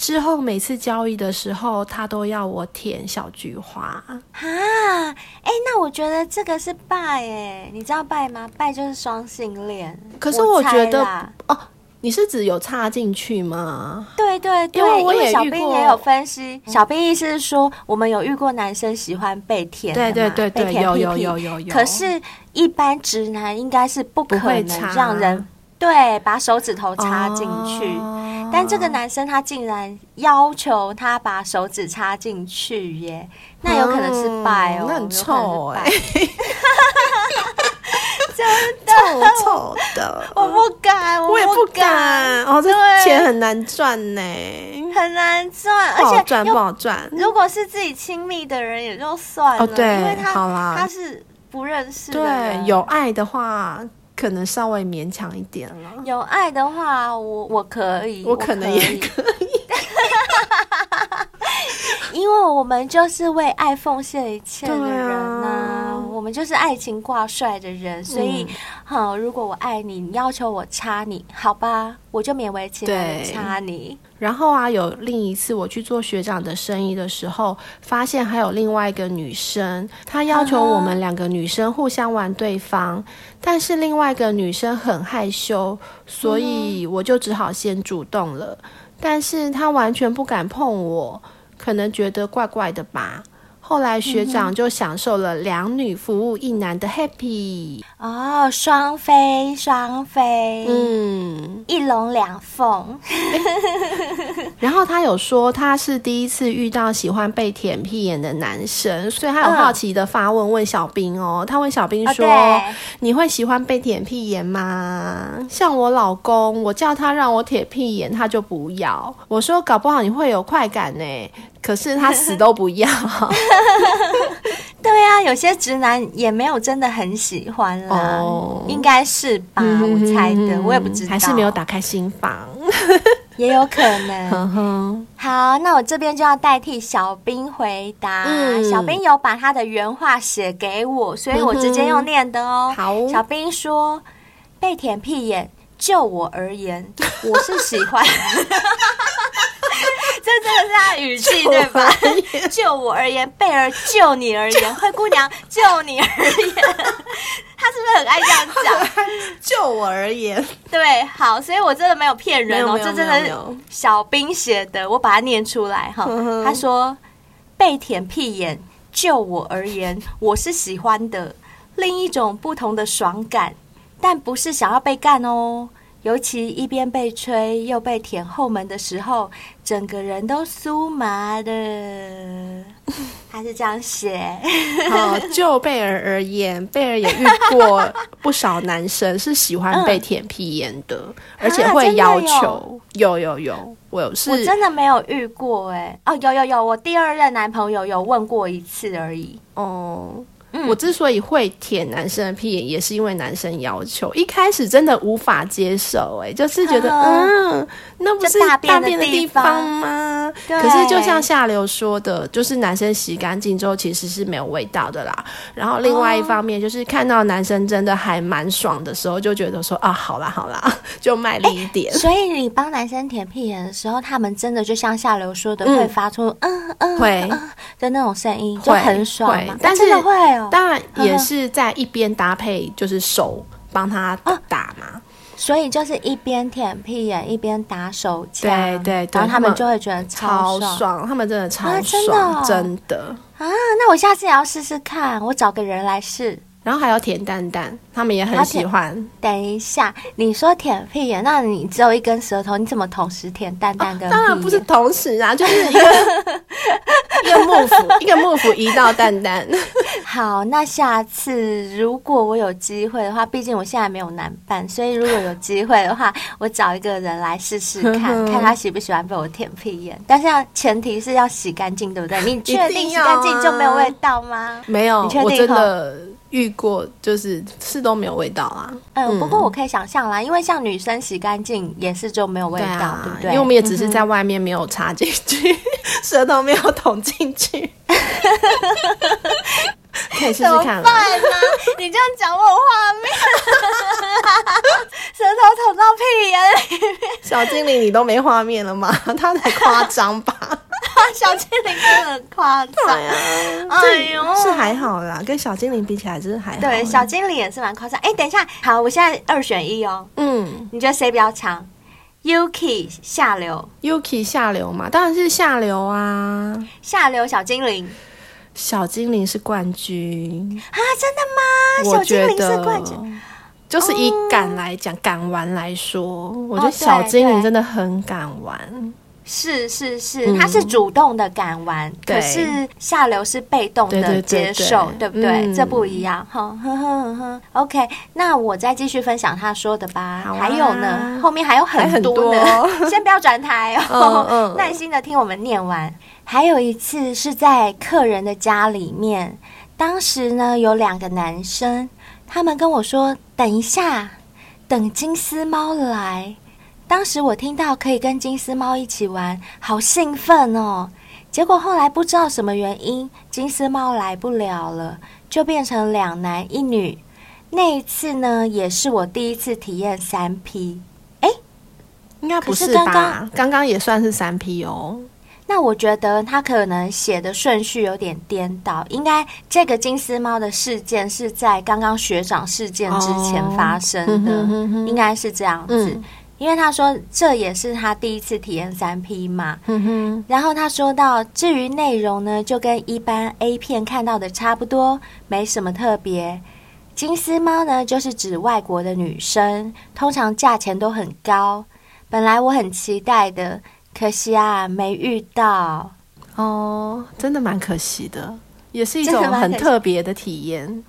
嗯、之后每次交易的时候，他都要我舔小菊花。啊，哎，那我觉得这个是拜哎，你知道拜吗？拜就是双性恋。可是我觉得哦。你是指有插进去吗？对对对，因为，我也小兵也有分析。小兵意思是说，我们有遇过男生喜欢被舔，对对对对，有有有有有。可是，一般直男应该是不可能让人对把手指头插进去。哦、但这个男生他竟然要求他把手指插进去耶，那有可能是拜哦，那很臭哎。真的臭臭的，我不敢，我，也不敢。哦，这钱很难赚呢，很难赚，而且赚不好赚。如果是自己亲密的人也就算了，哦、对，因为他好啦，他是不认识的。对，有爱的话，可能稍微勉强一点了。有爱的话，我我可以，我可能也可以。因为我们就是为爱奉献一切的人呐、啊，啊、我们就是爱情挂帅的人，所以，好、嗯，如果我爱你，你要求我插你，好吧，我就勉为其难插你。然后啊，有另一次我去做学长的生意的时候，发现还有另外一个女生，她要求我们两个女生互相玩对方，嗯、但是另外一个女生很害羞，所以我就只好先主动了，但是她完全不敢碰我。可能觉得怪怪的吧。后来学长就享受了两女服务一男的 happy 哦，双飞双飞，嗯，一龙两凤。然后他有说他是第一次遇到喜欢被舔屁眼的男生，所以他有好奇的发问问小兵哦，他问小兵说：“ Okay. 你会喜欢被舔屁眼吗？”像我老公，我叫他让我舔屁眼，他就不要。我说：“搞不好你会有快感呢。”可是他死都不要。对啊，有些直男也没有真的很喜欢啦，oh. 应该是吧？嗯、我猜的，我也不知道，还是没有打开心房，也有可能。好，那我这边就要代替小兵回答。嗯、小兵有把他的原话写给我，所以我直接用念的哦。好，小兵说：“被舔屁眼，就我而言，我是喜欢。” 这真的是他的语气对吧？就我而言，贝儿就你而言，灰姑娘就你而言，他是不是很爱这样讲？就我而言，对，好，所以我真的没有骗人哦，这真的是小兵写的，我把它念出来哈。他说：“被舔屁眼，就我而言，我是喜欢的，另一种不同的爽感，但不是想要被干哦。”尤其一边被吹又被舔后门的时候，整个人都酥麻的。他是这样写。好，就贝儿而言，贝儿也遇过不少男生是喜欢被舔屁眼的，嗯、而且会要求。啊、有，有有有，我有是。我真的没有遇过哎。哦，有有有，我第二任男朋友有问过一次而已。哦。嗯、我之所以会舔男生的屁眼，也是因为男生要求。一开始真的无法接受、欸，哎，就是觉得，嗯，那不是大便的地方吗？可是就像下流说的，就是男生洗干净之后其实是没有味道的啦。然后另外一方面，就是看到男生真的还蛮爽的时候，就觉得说啊，好啦好啦，就卖力一点。欸、所以你帮男生舔屁眼的时候，他们真的就像下流说的，会发出嗯嗯会的那种声音，就很爽嘛。但是会哦。当然也是在一边搭配，就是手帮他打嘛、哦，所以就是一边舔屁眼一边打手枪，对对，对，然后他们就会觉得超爽，他们真的超爽，啊、真的，真的啊！那我下次也要试试看，我找个人来试。然后还有舔蛋蛋，他们也很喜欢。等一下，你说舔屁眼，那你只有一根舌头，你怎么同时舔蛋蛋跟？当然不是同时啊，就是一个 一个幕府，一个幕府一道蛋蛋。好，那下次如果我有机会的话，毕竟我现在没有男伴，所以如果有机会的话，我找一个人来试试看，看他喜不喜欢被我舔屁眼。但是要前提是要洗干净，对不对？你确定洗干净就没有味道吗？没有，你确定我真的。遇过就是是都没有味道啊。嗯，不过我可以想象啦，因为像女生洗干净也是就没有味道，对，啊、对不对？因为我们也只是在外面没有插进去，嗯、舌头没有捅进去。可以试试看。怎么办呢？你这样讲我画面，舌头捅到屁眼里面。小精灵，你都没画面了吗？他才夸张吧。小精灵真的很夸张呀！哎呦，是还好啦，跟小精灵比起来，就是还好。对，小精灵也是蛮夸张。哎，等一下，好，我现在二选一哦。嗯，你觉得谁比较强？Yuki 下流，Yuki 下流嘛，当然是下流啊！下流小精灵，小精灵是冠军啊！真的吗？小精灵是冠军，就是以敢来讲，敢玩来说，我觉得小精灵真的很敢玩。是是是，他是主动的敢玩，嗯、可是下流是被动的接受，对，不对？嗯、这不一样。哈，呵呵呵呵。OK，那我再继续分享他说的吧。啊、还有呢，后面还有很多呢。多 先不要转台哦，耐心的听我们念完。还有一次是在客人的家里面，当时呢有两个男生，他们跟我说：“等一下，等金丝猫来。”当时我听到可以跟金丝猫一起玩，好兴奋哦！结果后来不知道什么原因，金丝猫来不了了，就变成两男一女。那一次呢，也是我第一次体验三 P。哎，应该不是吧？刚刚，刚刚也算是三 P 哦。那我觉得他可能写的顺序有点颠倒，应该这个金丝猫的事件是在刚刚学长事件之前发生的，哦、应该是这样子。嗯因为他说这也是他第一次体验三 P 嘛，嗯哼。然后他说到，至于内容呢，就跟一般 A 片看到的差不多，没什么特别。金丝猫呢，就是指外国的女生，通常价钱都很高。本来我很期待的，可惜啊，没遇到。哦，真的蛮可惜的，也是一种很特别的体验。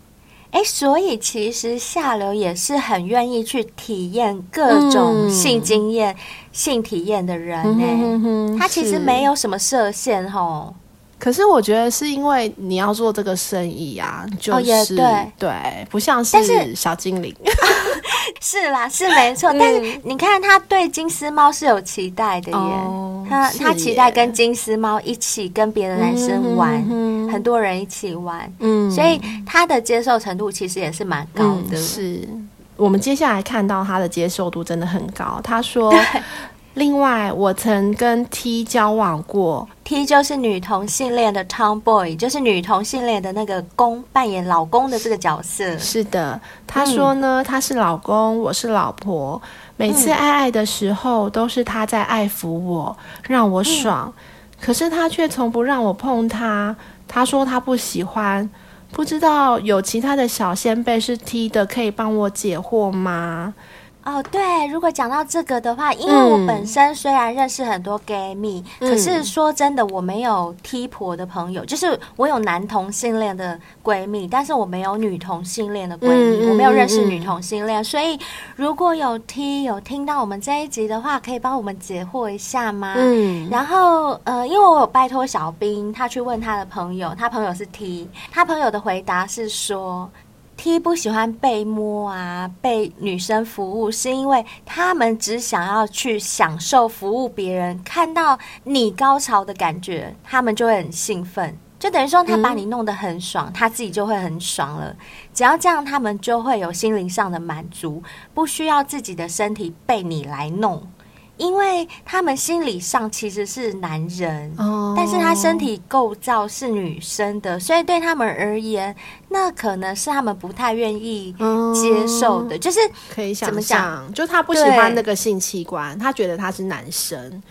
哎，所以其实下流也是很愿意去体验各种性经验、嗯、性体验的人呢。嗯、哼哼他其实没有什么设限吼。可是我觉得是因为你要做这个生意啊，就是、哦、对对，不像是小精灵。是，是啦，是没错。嗯、但是你看，他对金丝猫是有期待的耶。哦、他他期待跟金丝猫一起跟别的男生玩，嗯、哼哼很多人一起玩。嗯，所以他的接受程度其实也是蛮高的。嗯、是我们接下来看到他的接受度真的很高。他说。另外，我曾跟 T 交往过，T 就是女同性恋的 Tomboy，就是女同性恋的那个公扮演老公的这个角色。是的，他说呢，嗯、他是老公，我是老婆，每次爱爱的时候都是他在爱抚我，让我爽，嗯、可是他却从不让我碰他。他说他不喜欢，不知道有其他的小仙贝是 T 的，可以帮我解惑吗？哦，对，如果讲到这个的话，因为我本身虽然认识很多 gay 蜜，嗯，可是说真的，我没有 T 婆的朋友，就是我有男同性恋的闺蜜，但是我没有女同性恋的闺蜜，嗯，我没有认识女同性恋，嗯，所以如果有 T 有听到我们这一集的话，可以帮我们解惑一下吗？嗯，然后呃，因为我有拜托小兵，他去问他的朋友，他朋友是 T，他朋友的回答是说。T 不喜欢被摸啊，被女生服务，是因为他们只想要去享受服务别人，看到你高潮的感觉，他们就会很兴奋，就等于说他把你弄得很爽，嗯，他自己就会很爽了。只要这样，他们就会有心灵上的满足，不需要自己的身体被你来弄。因为他们心理上其实是男人，oh. 但是他身体构造是女生的，所以对他们而言，那可能是他们不太愿意接受的。Oh. 就是可以想象，就他不喜欢那个性器官，他觉得他是男生。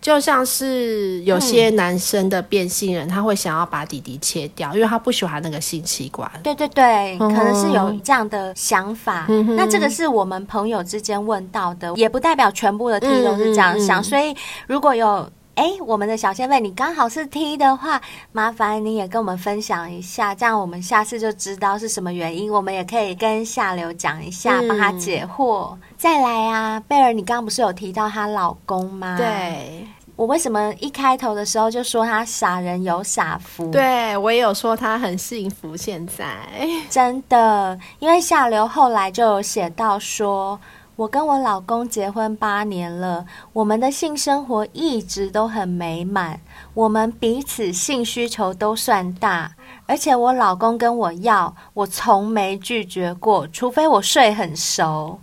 就像是有些男生的变性人，嗯，他会想要把弟弟切掉，因为他不喜欢那个性器官。对对对，可能是有这样的想法。嗯、那这个是我们朋友之间问到的，也不代表全部的 T 都是这样想。所以如果有哎，我们的小仙贝，你刚好是 T 的话，麻烦你也跟我们分享一下，这样我们下次就知道是什么原因，我们也可以跟下流讲一下，帮他解惑。嗯再来啊，贝尔，你刚刚不是有提到她老公吗？对，我为什么一开头的时候就说他傻人有傻福？对，我也有说他很幸福。现在真的，因为下流后来就有写到说，我跟我老公结婚八年了，我们的性生活一直都很美满，我们彼此性需求都算大，而且我老公跟我要，我从没拒绝过，除非我睡很熟。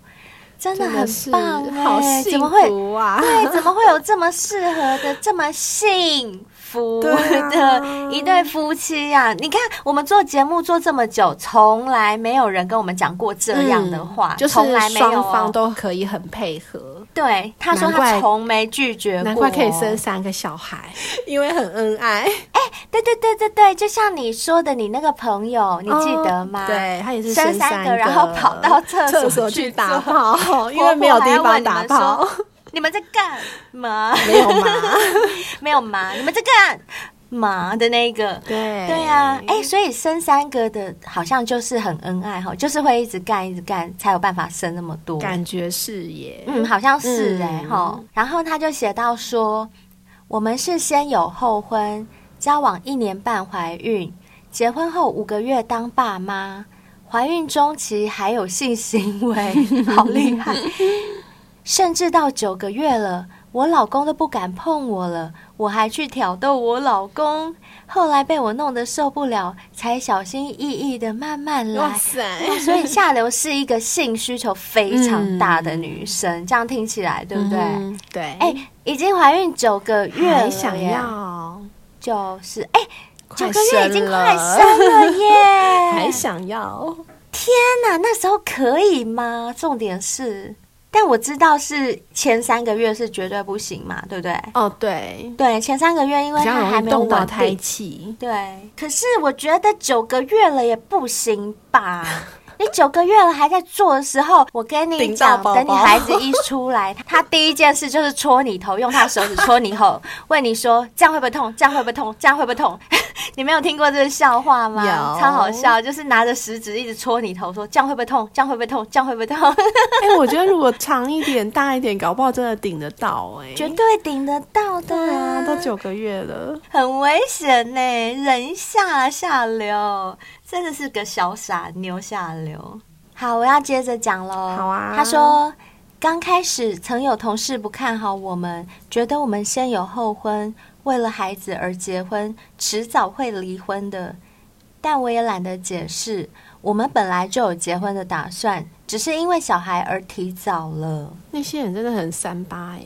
真的很棒哎、欸，好幸福啊！对，怎么会有这么适合的、这么幸福的 一对夫妻呀、啊？你看，我们做节目做这么久，从来没有人跟我们讲过这样的话，嗯、就是双方都可以很配合。对，他说他从没拒绝过，难怪可以生三个小孩，因为很恩爱。哎、欸，对对对对对，就像你说的，你那个朋友，你记得吗？哦、对，他也是生三个，然后跑到厕所去打炮，因为没有地方打炮。你们在干嘛？没有嘛？没有嘛？你们在干？嘛的那个，对对啊，哎、欸，所以生三个的，好像就是很恩爱哈，就是会一直干一直干，才有办法生那么多。感觉是耶，嗯，好像是哎哈、嗯。然后他就写到说，我们是先有后婚，交往一年半怀孕，结婚后五个月当爸妈，怀孕中期还有性行为，好厉害，甚至到九个月了。我老公都不敢碰我了，我还去挑逗我老公，后来被我弄得受不了，才小心翼翼的慢慢来。哇塞！所以下流是一个性需求非常大的女生，嗯、这样听起来对不对？嗯、对。哎、欸，已经怀孕九个月了，想要就是哎，九、欸、个月已经快生了耶，还想要？天哪，那时候可以吗？重点是。但我知道是前三个月是绝对不行嘛，对不对？哦，对对，前三个月因为他还没有动到胎气，对。可是我觉得九个月了也不行吧？你九个月了还在做的时候，我跟你讲，等你孩子一出来，他第一件事就是戳你头，用他手指戳你头，问你说这样会不会痛？这样会不会痛？这样会不会痛？你没有听过这个笑话吗？有，超好笑，就是拿着食指一直戳你头，说这样会不会痛？这样会不会痛？这样会不会痛？哎、欸，我觉得如果长一点、大一点，搞不好真的顶得到哎、欸，绝对顶得到的啊！都九个月了，很危险呢、欸，忍一下下流。真的是个小傻妞下流。好，我要接着讲喽。好啊。他说，刚开始曾有同事不看好我们，觉得我们先有后婚，为了孩子而结婚，迟早会离婚的。但我也懒得解释，我们本来就有结婚的打算，只是因为小孩而提早了。那些人真的很三八哎。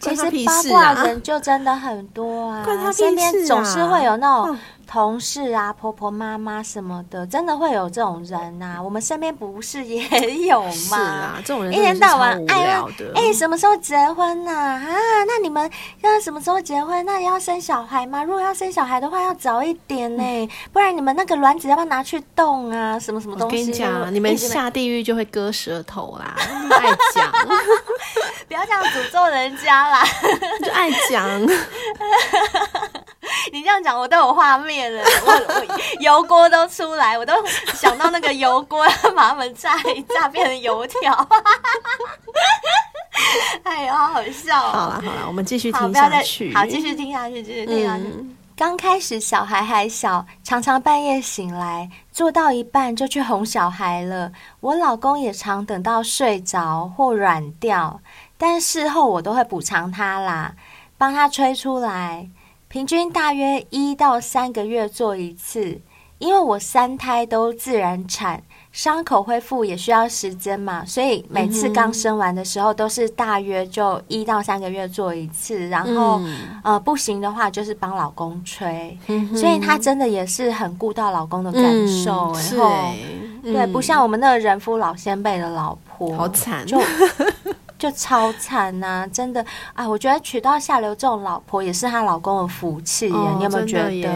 其实 八卦人就真的很多啊，身边总是会有那种同事啊、婆婆妈妈什么的，真的会有这种人呐、啊。我们身边不是也有吗？是啊，这种人一天到晚爱聊的。哎、欸，什么时候结婚呐、啊？啊，那你们要什么时候结婚？那要生小孩吗？如果要生小孩的话，要早一点呢、欸，不然你们那个卵子要不要拿去冻啊？什么什么东西？我跟你讲，你们下地狱就会割舌头啦！爱讲，不要这样诅咒人家啦，就爱讲。你这样讲，我都有画面了，我我油锅都出来，我都想到那个油锅把它们炸一炸变成油条，哎呦，好好笑哦！好了好了，我们继续听下去，好，继续听下去，继续听下去。刚、嗯、开始小孩还小，常常半夜醒来，做到一半就去哄小孩了。我老公也常等到睡着或软掉，但事后我都会补偿他啦，帮他吹出来。平均大约一到三个月做一次，因为我三胎都自然产，伤口恢复也需要时间嘛，所以每次刚生完的时候都是大约就一到三个月做一次，然后、嗯、呃不行的话就是帮老公吹、嗯，所以他真的也是很顾到老公的感受，然、嗯、后、嗯、对，不像我们那个人夫老先辈的老婆，好惨。就。就超惨呐、啊，真的啊！我觉得娶到下流这种老婆也是她老公的福气。你有没有觉得？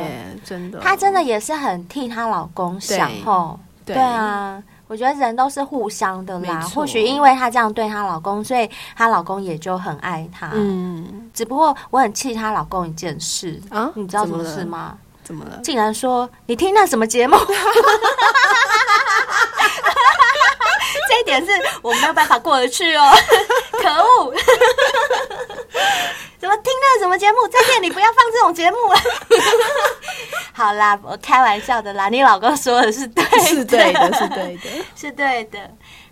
真的，她真的也是很替她老公想哦。对啊，我觉得人都是互相的啦。或许因为她这样对她老公，所以她老公也就很爱她。嗯，只不过我很气她老公一件事啊，你知道什么事吗？怎么了？竟然说你听那什么节目？这一点是我没有办法过得去哦，可恶！怎么听了什么节目？在店里不要放这种节目啊！好啦，我开玩笑的啦。你老公说的是对的，是对的，是对的，是对的。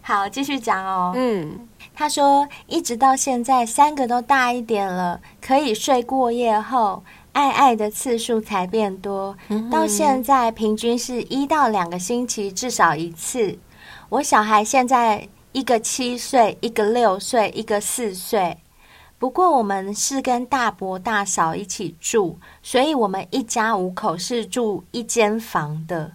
好，继续讲哦。嗯，他说一直到现在，三个都大一点了，可以睡过夜后，爱爱的次数才变多，嗯、到现在平均是一到两个星期至少一次。我小孩现在一个七岁，一个六岁，一个四岁。不过我们是跟大伯大嫂一起住，所以我们一家五口是住一间房的。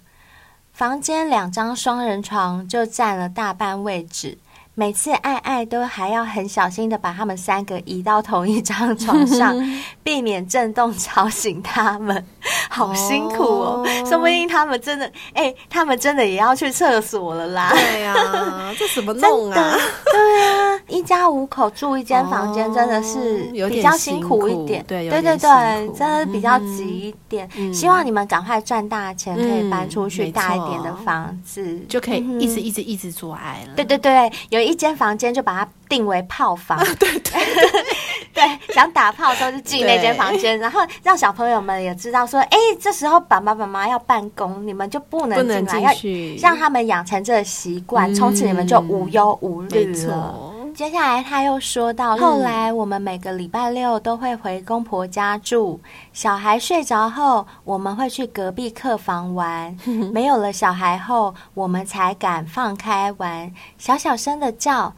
房间两张双人床就占了大半位置。每次爱爱都还要很小心的把他们三个移到同一张床上，避免震动吵醒他们。好辛苦哦，哦说不定他们真的，哎、欸，他们真的也要去厕所了啦。对呀、啊，这怎么弄啊？对啊，一家五口住一间房间，真的是比较辛苦一点。对对对对，真的比较急一点。嗯、希望你们赶快赚大钱，可以搬出去大一点的房子，嗯、就可以一直一直一直做爱了。对对对，有。一间房间就把它定为炮房，啊、对对 对，想打炮的时候就进那间房间，然后让小朋友们也知道说，哎、欸，这时候爸爸妈妈要办公，你们就不能进来，要让他们养成这个习惯，从、嗯、此你们就无忧无虑了。接下来他又说到，后来我们每个礼拜六都会回公婆家住，小孩睡着后，我们会去隔壁客房玩。没有了小孩后，我们才敢放开玩，小小声的叫。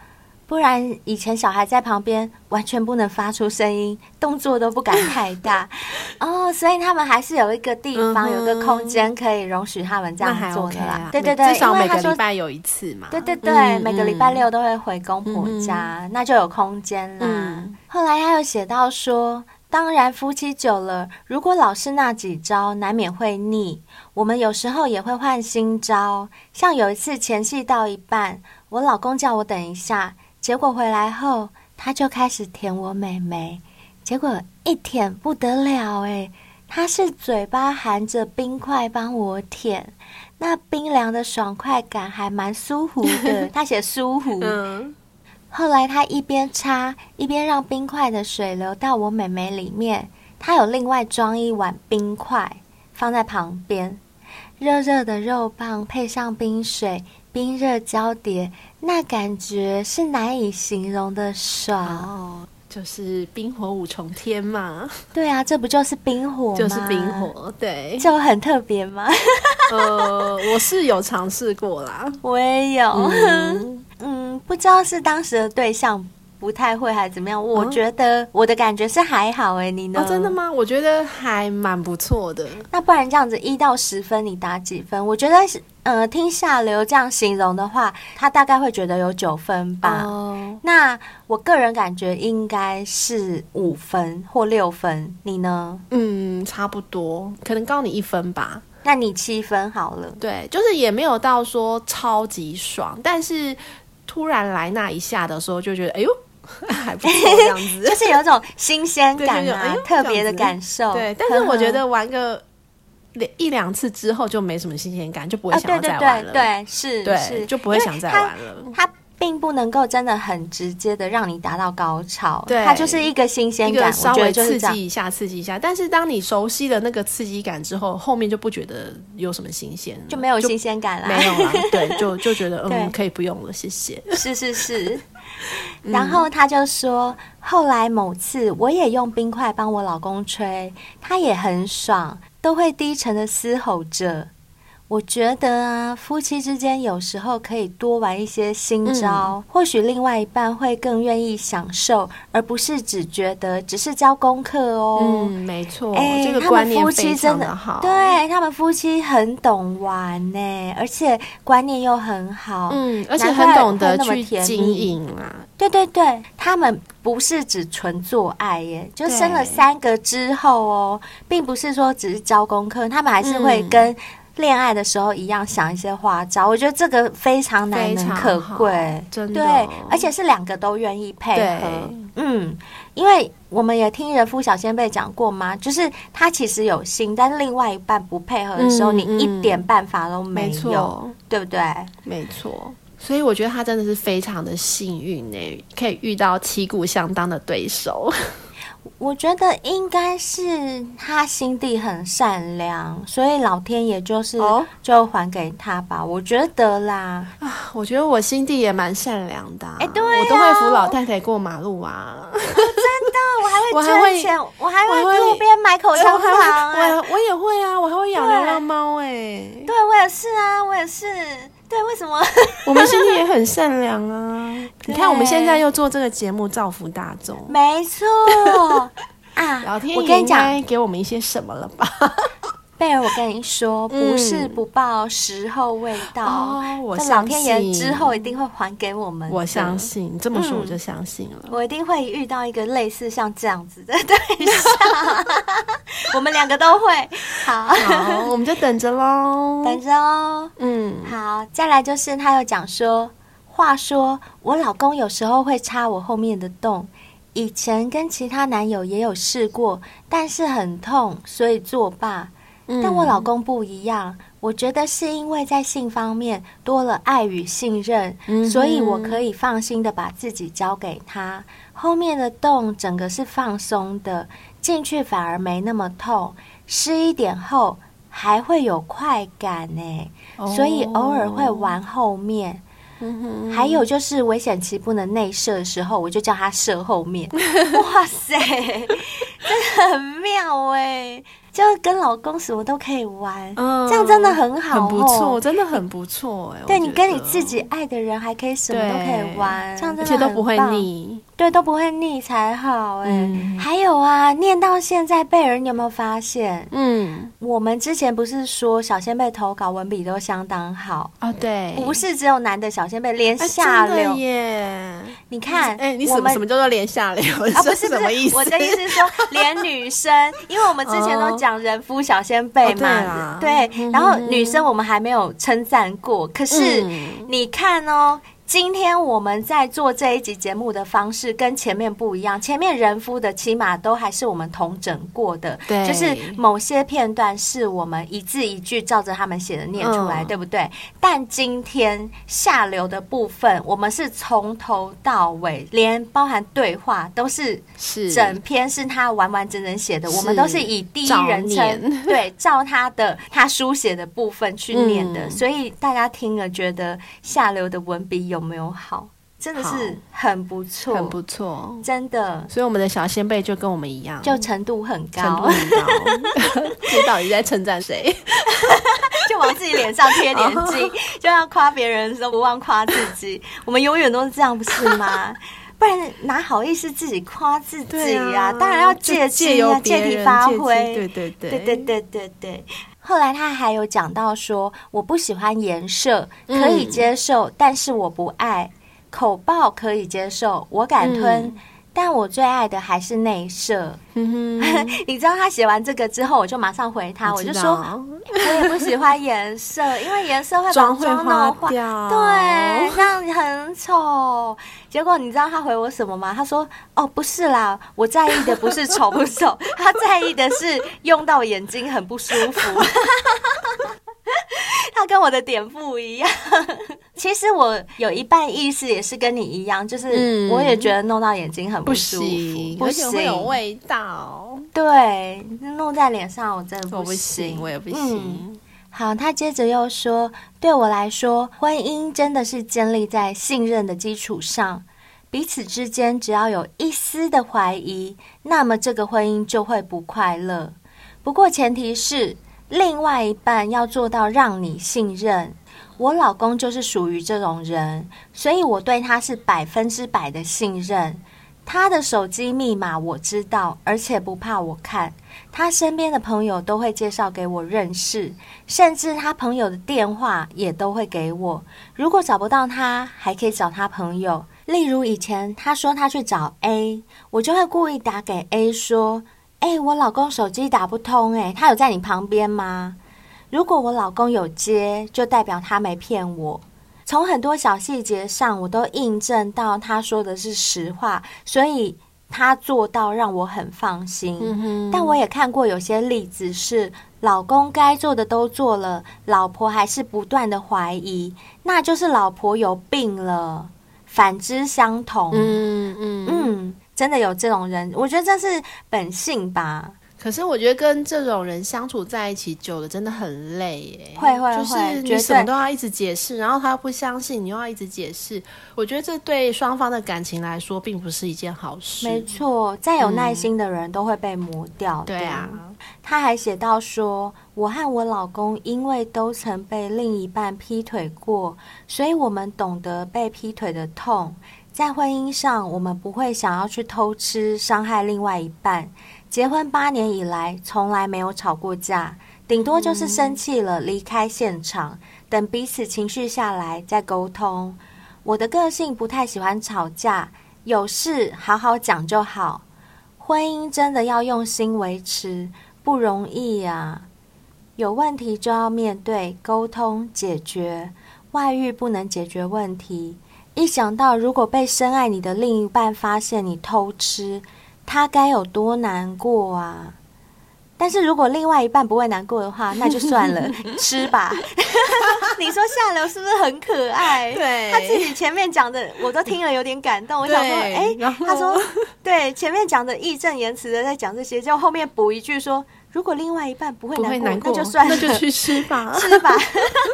不然，以前小孩在旁边完全不能发出声音，动作都不敢太大 哦，所以他们还是有一个地方，嗯、有个空间可以容许他们这样做的啦。对对对，至少每个礼拜有一次嘛。对对对，嗯、每个礼拜六都会回公婆家，嗯、那就有空间啦。嗯、后来他又写到说，当然夫妻久了，如果老是那几招，难免会腻。我们有时候也会换新招，像有一次前戏到一半，我老公叫我等一下。结果回来后，他就开始舔我妹妹，结果一舔不得了诶，他是嘴巴含着冰块帮我舔，那冰凉的爽快感还蛮舒服的。他写舒服。后来他一边擦一边让冰块的水流到我妹妹里面，他有另外装一碗冰块放在旁边，热热的肉棒配上冰水。冰热交叠，那感觉是难以形容的爽哦，就是冰火五重天嘛。对啊，这不就是冰火吗？就是冰火，对，就很特别吗？呃，我是有尝试过啦，我也有，嗯，嗯，不知道是当时的对象不太会还是怎么样？我觉得我的感觉是还好哎，你呢？哦，真的吗？我觉得还蛮不错的。那不然这样子一到十分，你打几分？我觉得是，呃，听下流这样形容的话，他大概会觉得有九分吧。哦，那我个人感觉应该是五分或六分，你呢？嗯，差不多，可能高你一分吧。那你七分好了。对，就是也没有到说超级爽，但是突然来那一下的时候，就觉得哎呦。还不错，这样子 就是有种新鲜感啊，哎、特别的感受。对，但是我觉得玩个两一两次之后就没什么新鲜感，就不会想要再玩了。哦、对，对，对，对，是，对，是就不会想再玩了。它并不能够真的很直接的让你达到高潮，对，它就是一个新鲜感，稍微刺激一下，刺激一下。但是当你熟悉了那个刺激感之后，后面就不觉得有什么新鲜，就没有新鲜感了，没有了。对，就就觉得嗯，可以不用了，谢谢。是是是。然后他就说，后来某次我也用冰块帮我老公吹，他也很爽，都会低沉的嘶吼着。我觉得啊，夫妻之间有时候可以多玩一些新招，嗯、或许另外一半会更愿意享受，而不是只觉得只是交功课哦。嗯，没错，哎、欸，这个观念非常的好。对，他们夫妻很懂玩呢，而且观念又很好。嗯，而且很懂得去经营啊。对对对，他们不是只纯做爱耶，就生了三个之后哦，并不是说只是交功课，他们还是会跟、嗯。恋爱的时候一样想一些花招，我觉得这个非常难能可贵，真的。对，而且是两个都愿意配合。嗯，因为我们也听人夫小仙辈讲过嘛，就是他其实有心，但是另外一半不配合的时候，嗯、你一点办法都没有，对不对？没错。所以我觉得他真的是非常的幸运呢，可以遇到旗鼓相当的对手。我觉得应该是他心地很善良，所以老天爷就是就还给他吧。哦、我觉得啦，啊，我觉得我心地也蛮善良的。哎，对、啊，我都会扶老太太过马路啊。哦、真的，我还会捐钱，我还会路边买口香糖、啊。我我也会啊，我还会养流浪猫哎。对，我也是啊，我也是。对，为什么？我们心里也很善良啊！你看，我们现在又做这个节目，造福大众。没错 啊！老天爷应该给我们一些什么了吧？贝尔，我跟你说，不是不报，时候未到。哦，我老天爷之后一定会还给我们。我相信，这么说我就相信了。我一定会遇到一个类似像这样子的 对象，我们两个都会。好，好，我们就等着喽，等着哦。嗯，好，再来就是他又讲说，话说我老公有时候会插我后面的洞，以前跟其他男友也有试过，但是很痛，所以作罢。但我老公不一样，我觉得是因为在性方面多了爱与信任，嗯、所以我可以放心的把自己交给他。后面的洞整个是放松的，进去反而没那么痛，湿一点后还会有快感呢。哦、所以偶尔会玩后面。嗯、还有就是危险期不能内射的时候，我就叫他射后面。哇塞，真的很妙哎！就跟老公什么都可以玩，嗯、这样真的很好，很不错，真的很不错哎。对，你跟你自己爱的人还可以什么都可以玩，这样真的很棒，而且都不会腻。对，都不会腻才好哎。嗯、还有啊，念到现在，贝儿，你有没有发现？嗯，我们之前不是说小仙贝投稿文笔都相当好啊？对，不是只有男的小仙贝，连下流、啊、耶。你看，哎，你什么什么叫做连下流？啊，不是什么意思？我的意思是说，连女生，因为我们之前都讲人夫小仙贝嘛，对，然后女生我们还没有称赞过，可是你看哦。今天我们在做这一集节目的方式跟前面不一样，前面人夫的起码都还是我们同整过的，对，就是某些片段是我们一字一句照着他们写的念出来，嗯、对不对？但今天下流的部分，我们是从头到尾，连包含对话都是是。整篇是他完完整整写的，我们都是以第一人称对照他的他书写的部分去念的，嗯、所以大家听了觉得下流的文笔有。有没有好？真的是很不错，很不错，真的。所以我们的小先辈就跟我们一样，就程度很高，程度很高。这到底在称赞谁？就往自己脸上贴点金，就要夸别人的时候不忘夸自己。我们永远都是这样，不是吗？不然哪好意思自己夸自己呀、啊？啊、当然要借机啊，借题发挥。对对对，对对对对对。后来他还有讲到说，我不喜欢颜色，可以接受，嗯、但是我不爱口爆，可以接受，我敢吞。嗯但我最爱的还是内射。嗯、你知道他写完这个之后，我就马上回他，我，我就说我也不喜欢颜色，因为颜色会把妆弄坏掉，对，这样很丑。结果你知道他回我什么吗？他说：“哦，不是啦，我在意的不是丑不丑，他在意的是用到眼睛很不舒服。” 他跟我的点不一样。其实我有一半意思也是跟你一样，就是我也觉得弄到眼睛很不舒服，不行，而且会有味道。对，弄在脸上我真的不行，我不行，我也不行。嗯，好，他接着又说，对我来说，婚姻真的是建立在信任的基础上，彼此之间只要有一丝的怀疑，那么这个婚姻就会不快乐。不过前提是。另外一半要做到让你信任，我老公就是属于这种人，所以我对他是百分之百的信任。他的手机密码我知道，而且不怕我看。他身边的朋友都会介绍给我认识，甚至他朋友的电话也都会给我。如果找不到他，还可以找他朋友。例如以前他说他去找 A，我就会故意打给 A 说。哎、欸，我老公手机打不通，欸，哎，他有在你旁边吗？如果我老公有接，就代表他没骗我。从很多小细节上，我都印证到他说的是实话，所以他做到让我很放心。嗯。但我也看过有些例子是，老公该做的都做了，老婆还是不断的怀疑，那就是老婆有病了。反之相同。嗯嗯嗯。真的有这种人，我觉得这是本性吧。可是我觉得跟这种人相处在一起久了，真的很累耶。会会会，就是你什么都要一直解释，然后他不相信，你又要一直解释。我觉得这对双方的感情来说，并不是一件好事。没错，再有耐心的人都会被磨掉。嗯。对啊，他还写到说：“我和我老公因为都曾被另一半劈腿过，所以我们懂得被劈腿的痛。”在婚姻上，我们不会想要去偷吃，伤害另外一半。结婚八年以来，从来没有吵过架，顶多就是生气了，离开现场，等彼此情绪下来再沟通。我的个性不太喜欢吵架，有事好好讲就好。婚姻真的要用心维持，不容易呀。有问题就要面对，沟通解决。外遇不能解决问题。一想到如果被深爱你的另一半发现你偷吃，他该有多难过啊！但是如果另外一半不会难过的话，那就算了，吃吧。你说下流是不是很可爱？对，他自己前面讲的我都听了有点感动。我想说，哎、欸，他说对，前面讲的义正言辞的在讲这些，就后面补一句说。如果另外一半不会难过，那就算了，那就去吃吧，吃吧。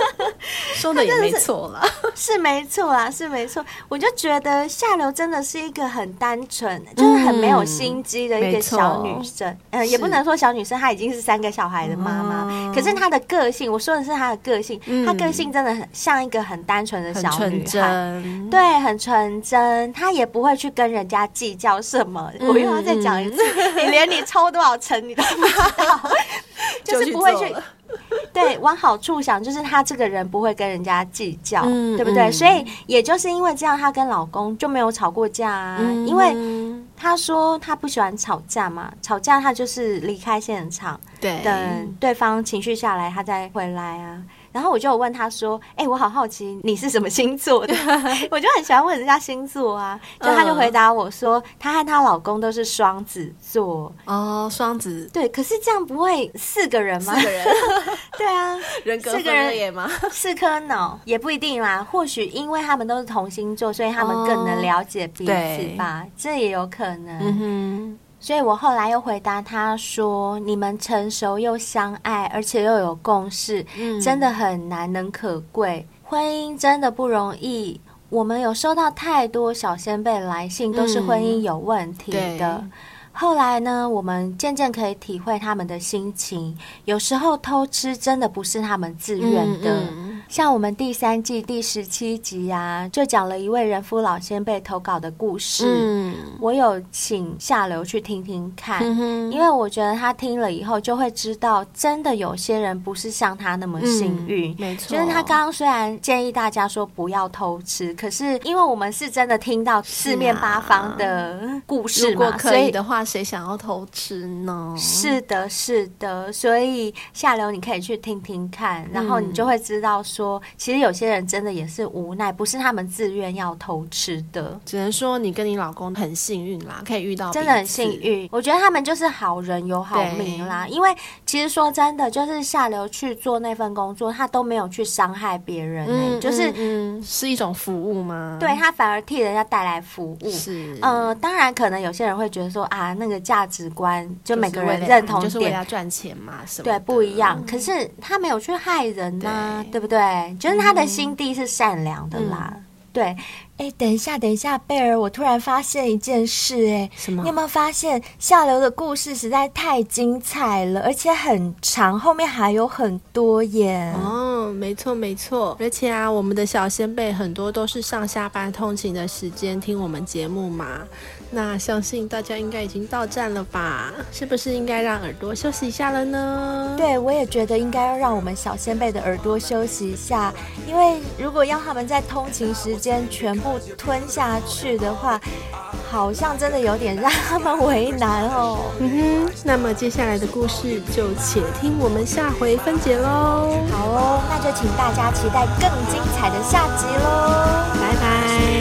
说的也没错了，是没错啊，是没错。我就觉得下流真的是一个很单纯，就是很没有心机的一个小女生。嗯，呃、也不能说小女生，她已经是三个小孩的妈妈。嗯、可是她的个性，我说的是她的个性，嗯、她个性真的很像一个很单纯的小女孩，对，很纯真。她也不会去跟人家计较什么。嗯、我又要再讲一次，嗯、你连你抽多少成你都不知道。就是不会去，对，往好处想，就是她这个人不会跟人家计较，嗯、对不对？嗯、所以也就是因为这样，她跟老公就没有吵过架啊。嗯、因为她说她不喜欢吵架嘛，吵架她就是离开现场，对，等对方情绪下来，她再回来啊。然后我就有问他说：“哎、欸，我好好奇你是什么星座的？我就很喜欢问人家星座啊。”就他就回答我说：“她和她老公都是双子座。”哦，双子对，可是这样不会四个人吗？四个人，对啊，人格分裂吗？四颗脑也不一定啦。或许因为他们都是同星座，所以他们更能了解彼此吧。哦、这也有可能。嗯哼。所以我后来又回答他说：“你们成熟又相爱，而且又有共识，嗯、真的很难能可贵。婚姻真的不容易。我们有收到太多小先辈来信，都是婚姻有问题的。嗯、后来呢，我们渐渐可以体会他们的心情。有时候偷吃真的不是他们自愿的。嗯嗯像我们第三季第十七集啊，就讲了一位人夫老先辈投稿的故事。嗯，我有请下流去听听看，嗯、因为我觉得他听了以后就会知道，真的有些人不是像他那么幸运。嗯、没错，就是他刚刚虽然建议大家说不要偷吃，可是因为我们是真的听到四面八方的故事嘛，如果可以的话，谁想要偷吃呢？是的，是的，所以下流你可以去听听看，然后你就会知道说。说，其实有些人真的也是无奈，不是他们自愿要偷吃的。只能说你跟你老公很幸运啦，可以遇到，真的很幸运。我觉得他们就是好人有好命啦。因为其实说真的，就是下流去做那份工作，他都没有去伤害别人、欸，嗯、就是嗯，是一种服务吗？对，他反而替人家带来服务。是，呃，当然可能有些人会觉得说啊，那个价值观就每个人认同点，就是为了赚钱嘛，什么对不一样。可是他没有去害人呐、啊，对，对不对？对，就是他的心地是善良的啦。嗯、对，哎，等一下，等一下，贝尔，我突然发现一件事，哎，什么？你有没有发现下流的故事实在太精彩了，而且很长，后面还有很多耶。哦，没错，没错。而且啊，我们的小仙贝很多都是上下班通勤的时间听我们节目嘛。那相信大家应该已经到站了吧？是不是应该让耳朵休息一下了呢？对，我也觉得应该要让我们小先辈的耳朵休息一下，因为如果要他们在通勤时间全部吞下去的话，好像真的有点让他们为难哦。嗯哼，那么接下来的故事就且听我们下回分解喽。好哦，那就请大家期待更精彩的下集喽。拜拜。